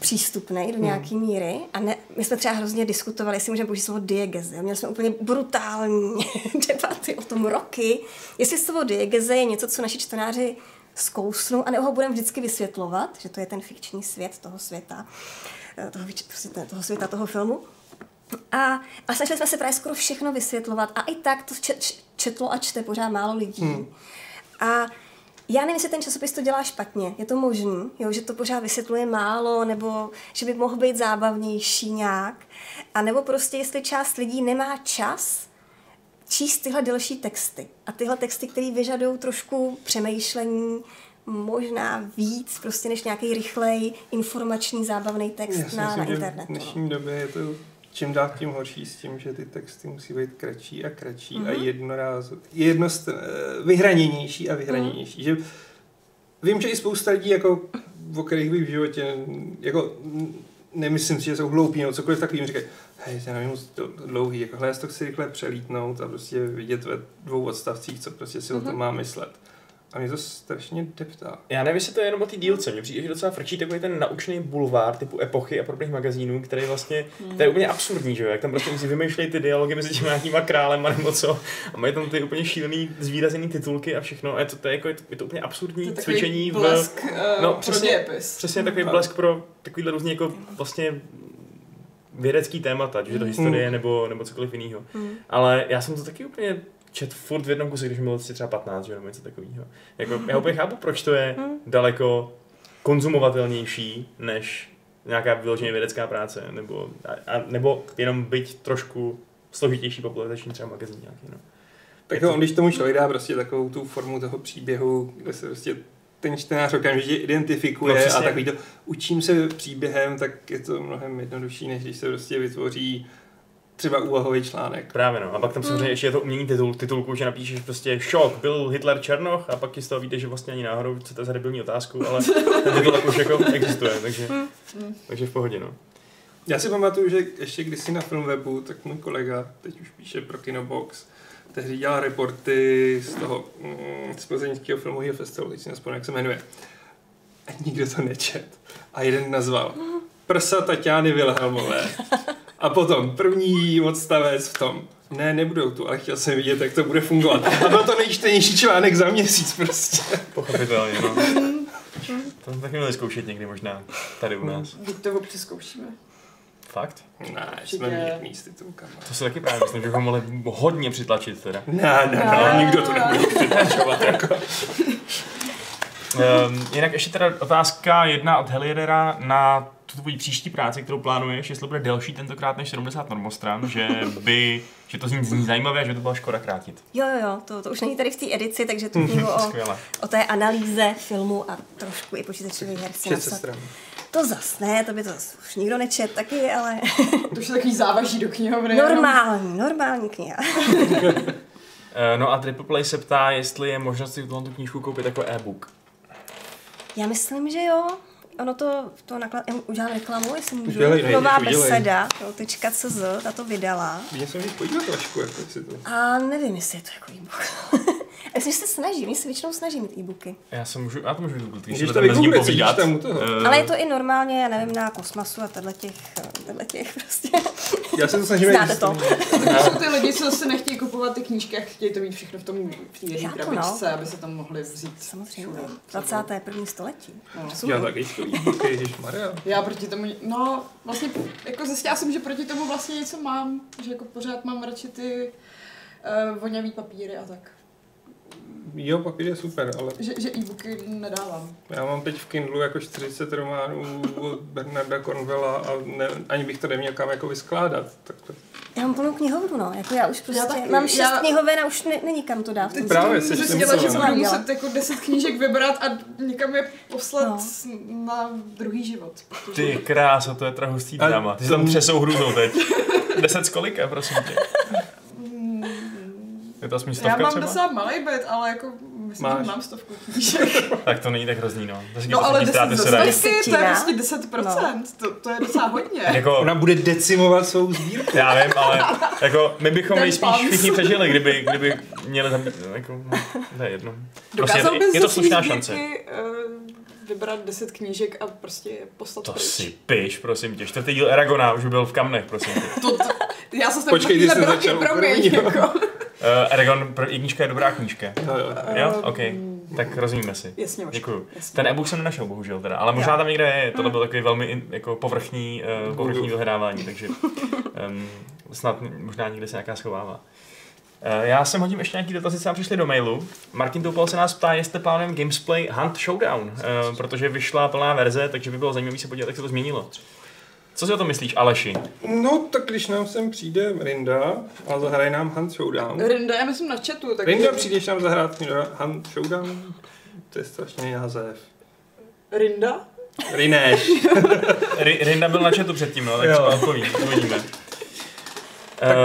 S4: přístupný do hmm. nějaké míry. A ne, my jsme třeba hrozně diskutovali, jestli můžeme použít slovo diegeze. Měli jsme úplně brutální debaty o tom roky. Jestli slovo diegeze je něco, co naši čtenáři zkousnou, a nebo ho budeme vždycky vysvětlovat, že to je ten fikční svět toho světa, eh, toho, prostě toho světa, toho filmu. A, a snažili jsme se právě skoro všechno vysvětlovat. A i tak to četlo a čte pořád málo lidí. Hmm. A já nevím, jestli ten časopis to dělá špatně. Je to možný, jo, že to pořád vysvětluje málo, nebo že by mohl být zábavnější nějak. A nebo prostě, jestli část lidí nemá čas číst tyhle delší texty. A tyhle texty, které vyžadují trošku přemýšlení, možná víc, prostě než nějaký rychlej, informační, zábavný text Já na, na internetu.
S1: V dnešní době je to čím dál tím horší s tím, že ty texty musí být kratší a kratší mm-hmm. a mhm. jednoráz, jednost, vyhraněnější a vyhraněnější. Mm-hmm. Že vím, že i spousta lidí, jako, o kterých bych v životě, jako, nemyslím si, že jsou hloupí nebo cokoliv takovým, říkají, hej, já nevím, moc dlouhý, jako, já to chci rychle přelítnout a prostě vidět ve dvou odstavcích, co prostě si mm-hmm. o tom mhm. má myslet. A mě to strašně deptá.
S3: Já nevím, jestli to je jenom o té dílce. Mně přijde, že docela frčí takový ten naučný bulvár typu epochy a podobných magazínů, který vlastně, to je úplně absurdní, že jo? Jak tam prostě si vymýšlejí ty dialogy mezi těmi nějakýma králem a nebo co. A mají tam ty úplně šílený zvýrazený titulky a všechno. A je to, to, je, jako, je to, je to úplně absurdní to cvičení
S2: blesk, v... Uh, no,
S3: přesně, přesně takový blesk pro takovýhle různý jako vlastně vědecký témata, že to hmm. historie nebo, nebo cokoliv jiného. Mm. Ale já jsem to taky úplně čet furt v jednom kuse, když mi bylo třeba 15, že, nebo něco takového. Jako, já úplně chápu, proč to je hmm. daleko konzumovatelnější, než nějaká vyloženě vědecká práce, nebo, a, nebo jenom být trošku složitější popularizační třeba magazín nějaký. No.
S1: Tak to, když tomu člověk dá prostě takovou tu formu toho příběhu, kde se prostě ten čtenář okamžitě identifikuje no, a takový to učím se příběhem, tak je to mnohem jednodušší, než když se prostě vytvoří třeba úvahový článek.
S3: Právě no. A pak tam samozřejmě ještě je to umění titul, titulku, že napíšeš prostě šok, byl Hitler Černoch a pak ti z toho víte, že vlastně ani náhodou co to je za debilní otázku, ale ten titul už jako existuje, takže, takže v pohodě no.
S1: Já si pamatuju, že ještě kdysi na Filmwebu, tak můj kolega, teď už píše pro Kinobox, tehdy dělal reporty z toho, mm, z plzeňského filmového festivalu, teď si nespomínám, jak se jmenuje. A nikdo to nečet. A jeden nazval Prsa Tatiany Vilhelmové. A potom první odstavec v tom, ne, nebudou tu, ale chtěl jsem vidět, jak to bude fungovat. A byl to nejčtenější článek za měsíc prostě.
S3: Pochopitelně, no. To jsme taky měli zkoušet někdy možná tady u nás.
S2: Teď to občas zkoušíme.
S3: Fakt?
S1: Ne, jsme vděční s titulkama.
S3: To si taky právě myslím, že bychom mohli hodně přitlačit teda.
S1: Ne, ne, ne, nikdo to nebude přitlačovat. Jako.
S3: Um, jinak ještě teda otázka jedna od Heliedera na tu tvoji příští práci, kterou plánuješ, jestli bude delší tentokrát než 70 normostran, že by, že to zní, zní zajímavé a že by to byla škoda krátit.
S4: Jo, jo, jo, to, to už není tady v té edici, takže tu knihu o, o té analýze filmu a trošku i počítačových her si. To zas ne, to by to zas už nikdo nečet taky, ale
S2: To už je takový závaží do knihovny. jenom.
S4: normální, normální kniha.
S3: Uh, no a Triple Play se ptá, jestli je možnost si tuhle tu knížku koupit jako e-book.
S4: Já myslím, že jo. Ono to, to naklad, já udělám reklamu, jestli můžu.
S1: Dělej, dej,
S4: Nová
S1: udělej.
S4: beseda, tečka CZ, ta to vydala.
S1: Viděl jsem, že podívat trošku, jako si to...
S4: A nevím, jestli je to jako e-book. Já myslím, že se snaží, oni se většinou snaží mít e-booky.
S3: Já, se můžu, já to můžu vygooglit, když
S1: to
S3: ním povídat.
S1: tam u toho.
S3: Eh,
S4: Ale je to i normálně, já nevím, na kosmasu a tenhle těch, tenhle těch prostě.
S1: Já se to snažím
S4: Znáte to.
S2: To jsou ty lidi, co se nechtějí kupovat ty knížky a chtějí to mít všechno v tom v té jedné
S4: no.
S2: krabičce, aby se tam mohli vzít.
S4: Samozřejmě,
S2: všude.
S4: 21. století.
S2: No.
S1: Já taky čtu e-booky, ježišmarja.
S2: Já proti tomu, no vlastně, jako zjistila jsem, že proti tomu vlastně něco mám, že jako pořád mám radši ty uh, voňavý papíry a tak.
S1: Jo, papír je super, ale
S2: Že, že e-booky nedávám.
S1: já mám teď v Kindlu jako 40 románů od Bernarda Cornwella a ne, ani bych to neměl kam jako vyskládat. Tak to,
S4: Já mám plnou knihovnu, no. Jako já už prostě,
S2: Já taky.
S4: mám šest
S2: Já-
S4: knihoven a už ne, není kam to dát.
S2: Teď
S1: Právě,
S2: jsem
S1: jsi
S2: že
S1: limitovaná.
S2: budu muset jako 10 knížek vybrat a někam je poslat
S4: No.
S2: na druhý život. Protože...
S3: Ty krása, to je teda hustý drama. Ty se tam přesou hrůzou teď. Deset z kolika, prosím tě. Je to aspoň
S2: Já
S3: stovka
S2: mám
S3: třeba?
S2: docela malý byt, ale jako myslím,
S1: Máš.
S2: že mám stovku knížek.
S3: Tak to není tak hrozný, no. To
S2: No ale 10
S3: ztráty
S2: ze
S3: se dají.
S2: stovky, to je prostě 10%. To, to je docela hodně.
S3: Jako,
S1: ona bude decimovat svou sbírku.
S3: já vím, ale jako my bychom
S2: Ten
S3: nejspíš všichni přežili, kdyby, kdyby měli zabít, jako, no, to je jedno. Prostě
S2: Dokázal
S3: je,
S2: bys
S3: je to slušná šance.
S2: eh, vybrat 10 knížek a prostě je poslat
S3: To
S2: pryč.
S3: si piš, prosím tě. Čtvrtý díl Aragona už byl v kamnech, prosím tě.
S2: To, to, já se
S1: Počkej, ty jsi začal
S2: promiň, jako.
S3: Uh, Aragon, jednička je dobrá knížka.
S1: Jo, jo.
S3: Jo,
S2: Ehm,
S3: OK. Tak rozumíme si.
S2: Jasně, Vašku,
S3: Děkuju.
S2: jasně.
S3: Ten e-book jsem nenašel, bohužel teda, ale možná tam někde je. Tohle byl takový velmi jako povrchní, uh, povrchní vyhledávání, takže um, snad možná někde se nějaká schovává. Uh, já jsem hodím ještě nějaký dotazy, co nám přišli do mailu. Martin Toupal se nás ptá, jestli plánujeme Gamesplay Hunt Showdown, uh, protože vyšla plná verze, takže by bylo zajímavé se podívat, jak se to změnilo. Co si o tom myslíš, Aleši?
S1: No, tak když nám sem přijde Rinda a zahraje nám Hunt Showdown.
S2: Rinda, já myslím na chatu. Tak
S1: Rinda, přijdeš nám zahrát Hunt Showdown? To je strašný název.
S2: Rinda?
S1: Rineš.
S3: Ri- Rinda byl na chatu předtím, no, tak
S1: Jo.
S3: třeba odpoví, uvidíme.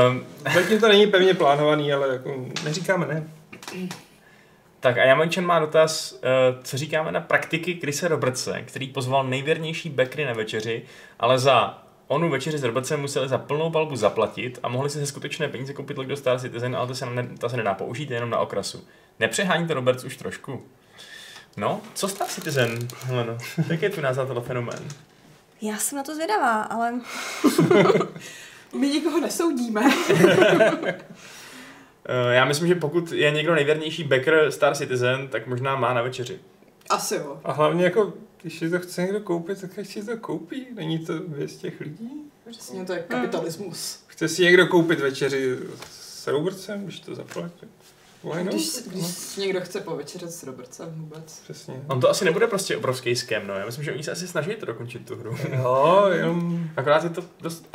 S3: Um,
S1: Zatím to není pevně plánovaný, ale jako neříkáme ne.
S3: Tak a Jamončan má dotaz, eh, co říkáme na praktiky Krise Robertse, který pozval nejvěrnější bekry na večeři, ale za onu večeři s Robertsem museli za plnou palbu zaplatit a mohli si ze skutečné peníze koupit logo Star Citizen, ale to se, ne, to se nedá použít jenom na okrasu. Nepřehání to Roberts už trošku? No, co Star Citizen, Heleno? Jak je tu názor tohle fenomén?
S4: Já jsem na to zvědavá, ale
S2: My nikoho nesoudíme.
S3: Eh, Já myslím, že pokud je někdo nejvěrnější backer Star Citizen, tak možná má na večeři.
S2: Asi jo.
S1: A hlavně jako, když si to chce někdo koupit, tak si to koupí. Není to věc těch lidí?
S2: Přesně, to je kapitalismus.
S1: Chce si někdo koupit večeři s Robertsem, když to zaplatí?
S2: Když, si- když si někdo chce povečeřet s Robertsem vůbec.
S1: Přesně.
S3: On to asi nebude prostě obrovský skem, no. Já myslím, že oni se asi snaží to dokončit tu hru.
S1: Jo, jenom...
S3: Akorát je to dost...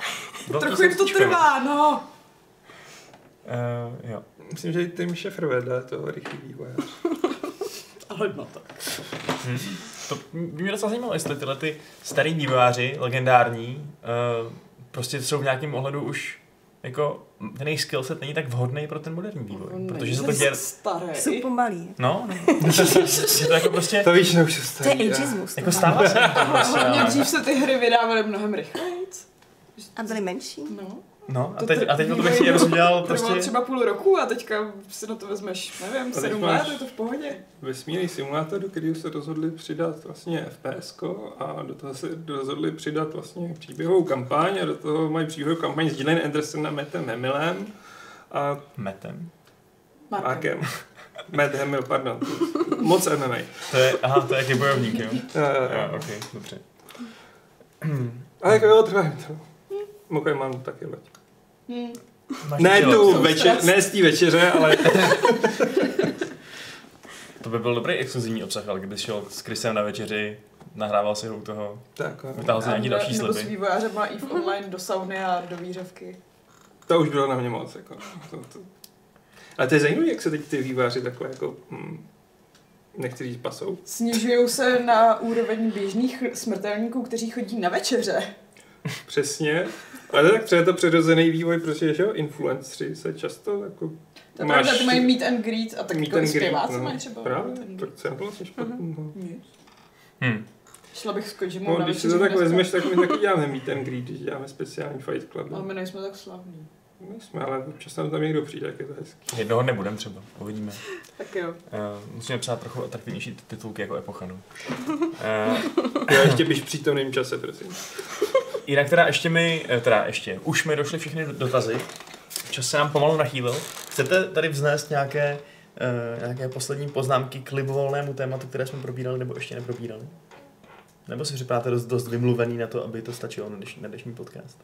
S3: dost
S2: Trochu jim to trvá, no.
S3: Uh, jo.
S1: Myslím, že i Tim Schafer vedle toho rychlý vývoje.
S2: Ale no tak.
S3: Hm. To by mě docela zajímalo, jestli tyhle ty starý vývojáři, legendární, uh, prostě jsou v nějakém ohledu už jako ten jejich skillset není tak vhodný pro ten moderní vývoj.
S2: On
S3: protože se to děje...
S2: starý.
S4: Jsou pomalí.
S3: No, no. to jako prostě...
S1: To víš, už je
S4: To
S1: starý.
S4: je ageismus.
S3: Jako stává se
S2: Hlavně dřív se ty hry vydávaly mnohem rychleji.
S4: A byli menší.
S2: No.
S3: No, a teď,
S2: te-
S3: a teď to bych chtěl, abys udělal
S2: Trvalo
S3: prostě...
S2: třeba půl roku a teďka si na to vezmeš, nevím, sedm let, je to v pohodě.
S1: vesmírný simulátor, do kterého se rozhodli přidat vlastně FPS a do toho se rozhodli přidat vlastně příběhovou kampaň a do toho mají příběhovou kampaň s Gillian Anderson a Mattem Hamillem a
S3: Metem.
S2: Markem.
S1: Markem. Matt Hamill, pardon. Moc MMA.
S3: To je, aha, to je jaký bojovník, jo?
S1: Jo, jo,
S3: Jo,
S1: jo.
S3: ok, dobře.
S1: A jako jo, trvá to. Mimochodem mám taky loď.
S2: Hmm.
S1: Ne tu večer, ne z té večeře, ale
S3: To by byl dobrý exkluzivní obsah, ale kdyby šel s Chrisem na večeři, nahrával si ho u toho,
S1: tak, jo.
S3: vytáhl si nějaký další
S2: nebo s
S3: sliby.
S2: vývojářem na EVE Online do sauny a do výřevky.
S1: to už bylo na mě moc. Jako. To, to. Ale to je zajímavé, jak se teď ty výváři takhle jako, hm, nechci říct pasou.
S2: Snižují se na úroveň běžných smrtelníků, kteří chodí na večeře.
S1: Přesně. Ale tak třeba je to přirozený vývoj, protože že jo, influenceri se často jako
S2: To je pravda, ty mají meet and greet a tak
S1: meet
S2: jako zpěváci
S1: no.
S2: mají třeba
S1: Právě, tak co je vlastně špatný. no.
S2: Nic.
S3: Hm.
S2: Šla bych s Kojimou
S1: No,
S2: na
S1: když si to tak vezmeš, tak my taky děláme meet and greet, když děláme speciální fight club.
S2: Ale my nejsme tak slavní.
S1: Nejsme, ale občas nám tam někdo přijde, jak je to hezký.
S3: Jednoho nebudem třeba, uvidíme.
S2: Tak jo.
S3: Uh, musíme psát trochu atraktivnější titulky jako Epochanu. Uh,
S1: Jo, ještě běž v přítomném čase, prosím.
S3: Jinak teda ještě mi, eh, teda ještě, už mi došly všechny dotazy. Čas se nám pomalu nachýlil. Chcete tady vznést nějaké, uh, nějaké poslední poznámky k libovolnému tématu, které jsme probírali nebo ještě neprobírali? Nebo si připadáte dost, dost vymluvený na to, aby to stačilo na dnešní, na dnešní podcast?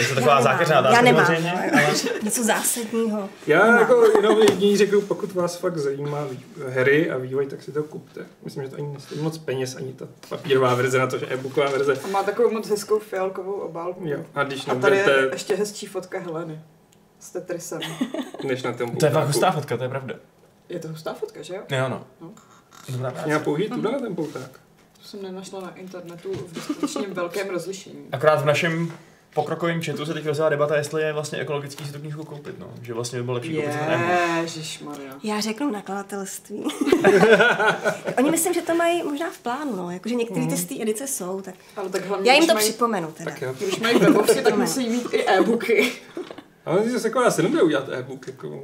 S3: Je to taková
S4: Já nemám.
S3: zákeřná
S4: Já
S3: otázka
S4: nemám,
S3: samozřejmě, ale
S4: Něco zásadního.
S1: Já
S4: Nemám.
S1: jako jenom jediný řeknu, pokud vás fakt zajímá hry a vývoj, tak si to kupte. Myslím, že to ani nestojí moc peněz, ani ta papírová verze na to, že e-booková verze.
S2: A má takovou moc hezkou fialkovou obálku.
S1: Jo. A když
S2: A tady je ještě hezčí fotka Heleny. S Tetrisem.
S1: než na tom
S3: to je fakt hustá fotka, to je pravda.
S2: Je to hustá fotka, že jo?
S3: Jo, no.
S2: No.
S3: Dobrá práce.
S1: Měla použít tuhle na ten pouták.
S2: To jsem nenašla na internetu v dostatečně velkém rozlišení.
S3: Akorát v našem pokrokovém chatu se teď rozjela debata, jestli je vlastně ekologický si tu knížku koupit, no. Že vlastně by bylo lepší koupit.
S2: Ježišmarja.
S4: Já řeknu nakladatelství. Oni myslím, že to mají možná v plánu, no. Jakože některé ty z té edice jsou, tak
S2: Ale tak hlavně,
S4: já jim to
S2: mají,
S4: připomenu teda.
S1: Tak jo.
S2: když mají webovky, tak musí mít i e-booky.
S1: Ale to je taková sranda udělat e-book. Jako.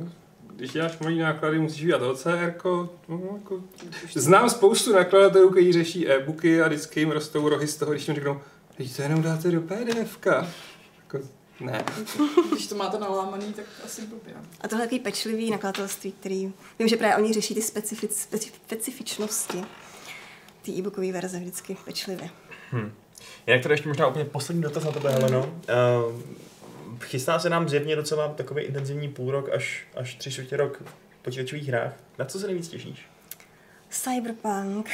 S1: Když děláš malý náklady, musíš udělat OCR. No, jako. Znám spoustu nakladatelů, kteří řeší e-booky a vždycky jim rostou rohy z toho, když jim řeknou, teď to jenom dáte do PDF. Jako, ne.
S2: Když to máte nalámaný, tak asi blbě.
S4: A tohle je takový pečlivý nakladatelství, který, vím, že právě oni řeší ty specific, specif, specifičnosti té e-bookové verze vždycky pečlivě.
S3: Hm. Jinak teda ještě možná úplně poslední dotaz na tebe, Heleno. Uh, chystá se nám zjevně docela takový intenzivní půl rok až, až tři čtvrtě rok v počítačových hrách. Na co se nejvíc těšíš?
S4: Cyberpunk.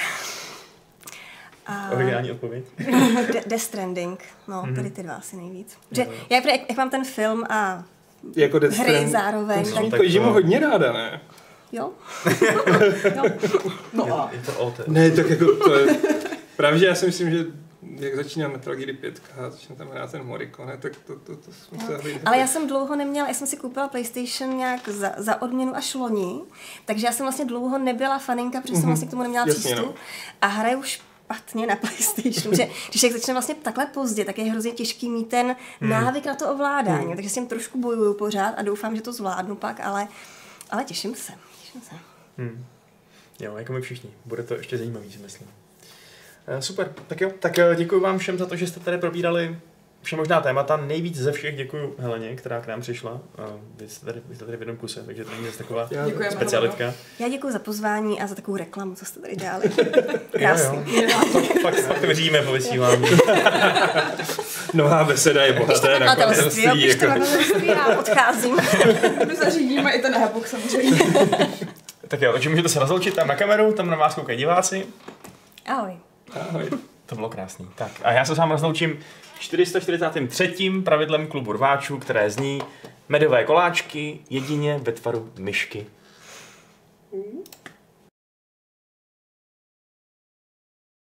S4: A
S3: Originální odpověď.
S4: De- Death Stranding. No,
S3: Mhm.
S4: tady ty dva asi nejvíc. Že já, jak, jak mám ten film a
S1: Jako Death
S4: hry
S1: Strand-
S4: zároveň,
S1: Musíš
S4: tak
S1: Kojimu
S3: to-
S1: hodně ráda, ne?
S4: jo. jo.
S2: No a
S3: Je to alter.
S1: Ne, tak jako to je... Právě, že já si myslím, že jak začíná Metal Gear 5 a začne tam hrát ten Morricone, tak to, to, to jsme se hry
S4: Ale já jsem dlouho neměla, já jsem si koupila PlayStation nějak za, za odměnu až loni, takže já jsem vlastně dlouho nebyla faninka, protože jsem vlastně k tomu neměla
S1: Jasně,
S4: přístup.
S1: no.
S4: A hraju špatně na PlayStation, že když jak začne vlastně takhle pozdě, tak je hrozně těžký mít ten návyk na to ovládání, takže s tím trošku bojuju pořád a doufám, že to zvládnu pak, ale, ale těším se. Těším se.
S3: Hmm. Jo, jako my všichni. Bude to ještě zajímavý, si myslím. Eh, Super, tak jo. Tak eh, děkuji vám všem za to, že jste tady probírali vše možná témata. Nejvíc ze všech děkuji Heleně, která k nám přišla. Vy jste tady, vy jste tady v jednom kuse, takže to není zase taková
S2: Děkujeme.
S3: specialitka.
S4: Já děkuji za pozvání a za takovou reklamu, co jste tady dělali. Krásný.
S3: jo. Fakt, fakt, fakt to po vysílání.
S1: Nová beseda je bohaté
S4: nakladatelství. pište
S1: Jako.
S4: já odcházím.
S2: my zařídíme i ten e-book samozřejmě.
S3: tak jo, takže můžete se rozloučit tam na kameru, tam na vás koukají diváci.
S4: Ahoj.
S1: Ahoj.
S3: To bylo krásný. Tak a já se s vámi rozloučím 443. pravidlem klubu rváčů, které zní medové koláčky jedině ve tvaru myšky. Mm.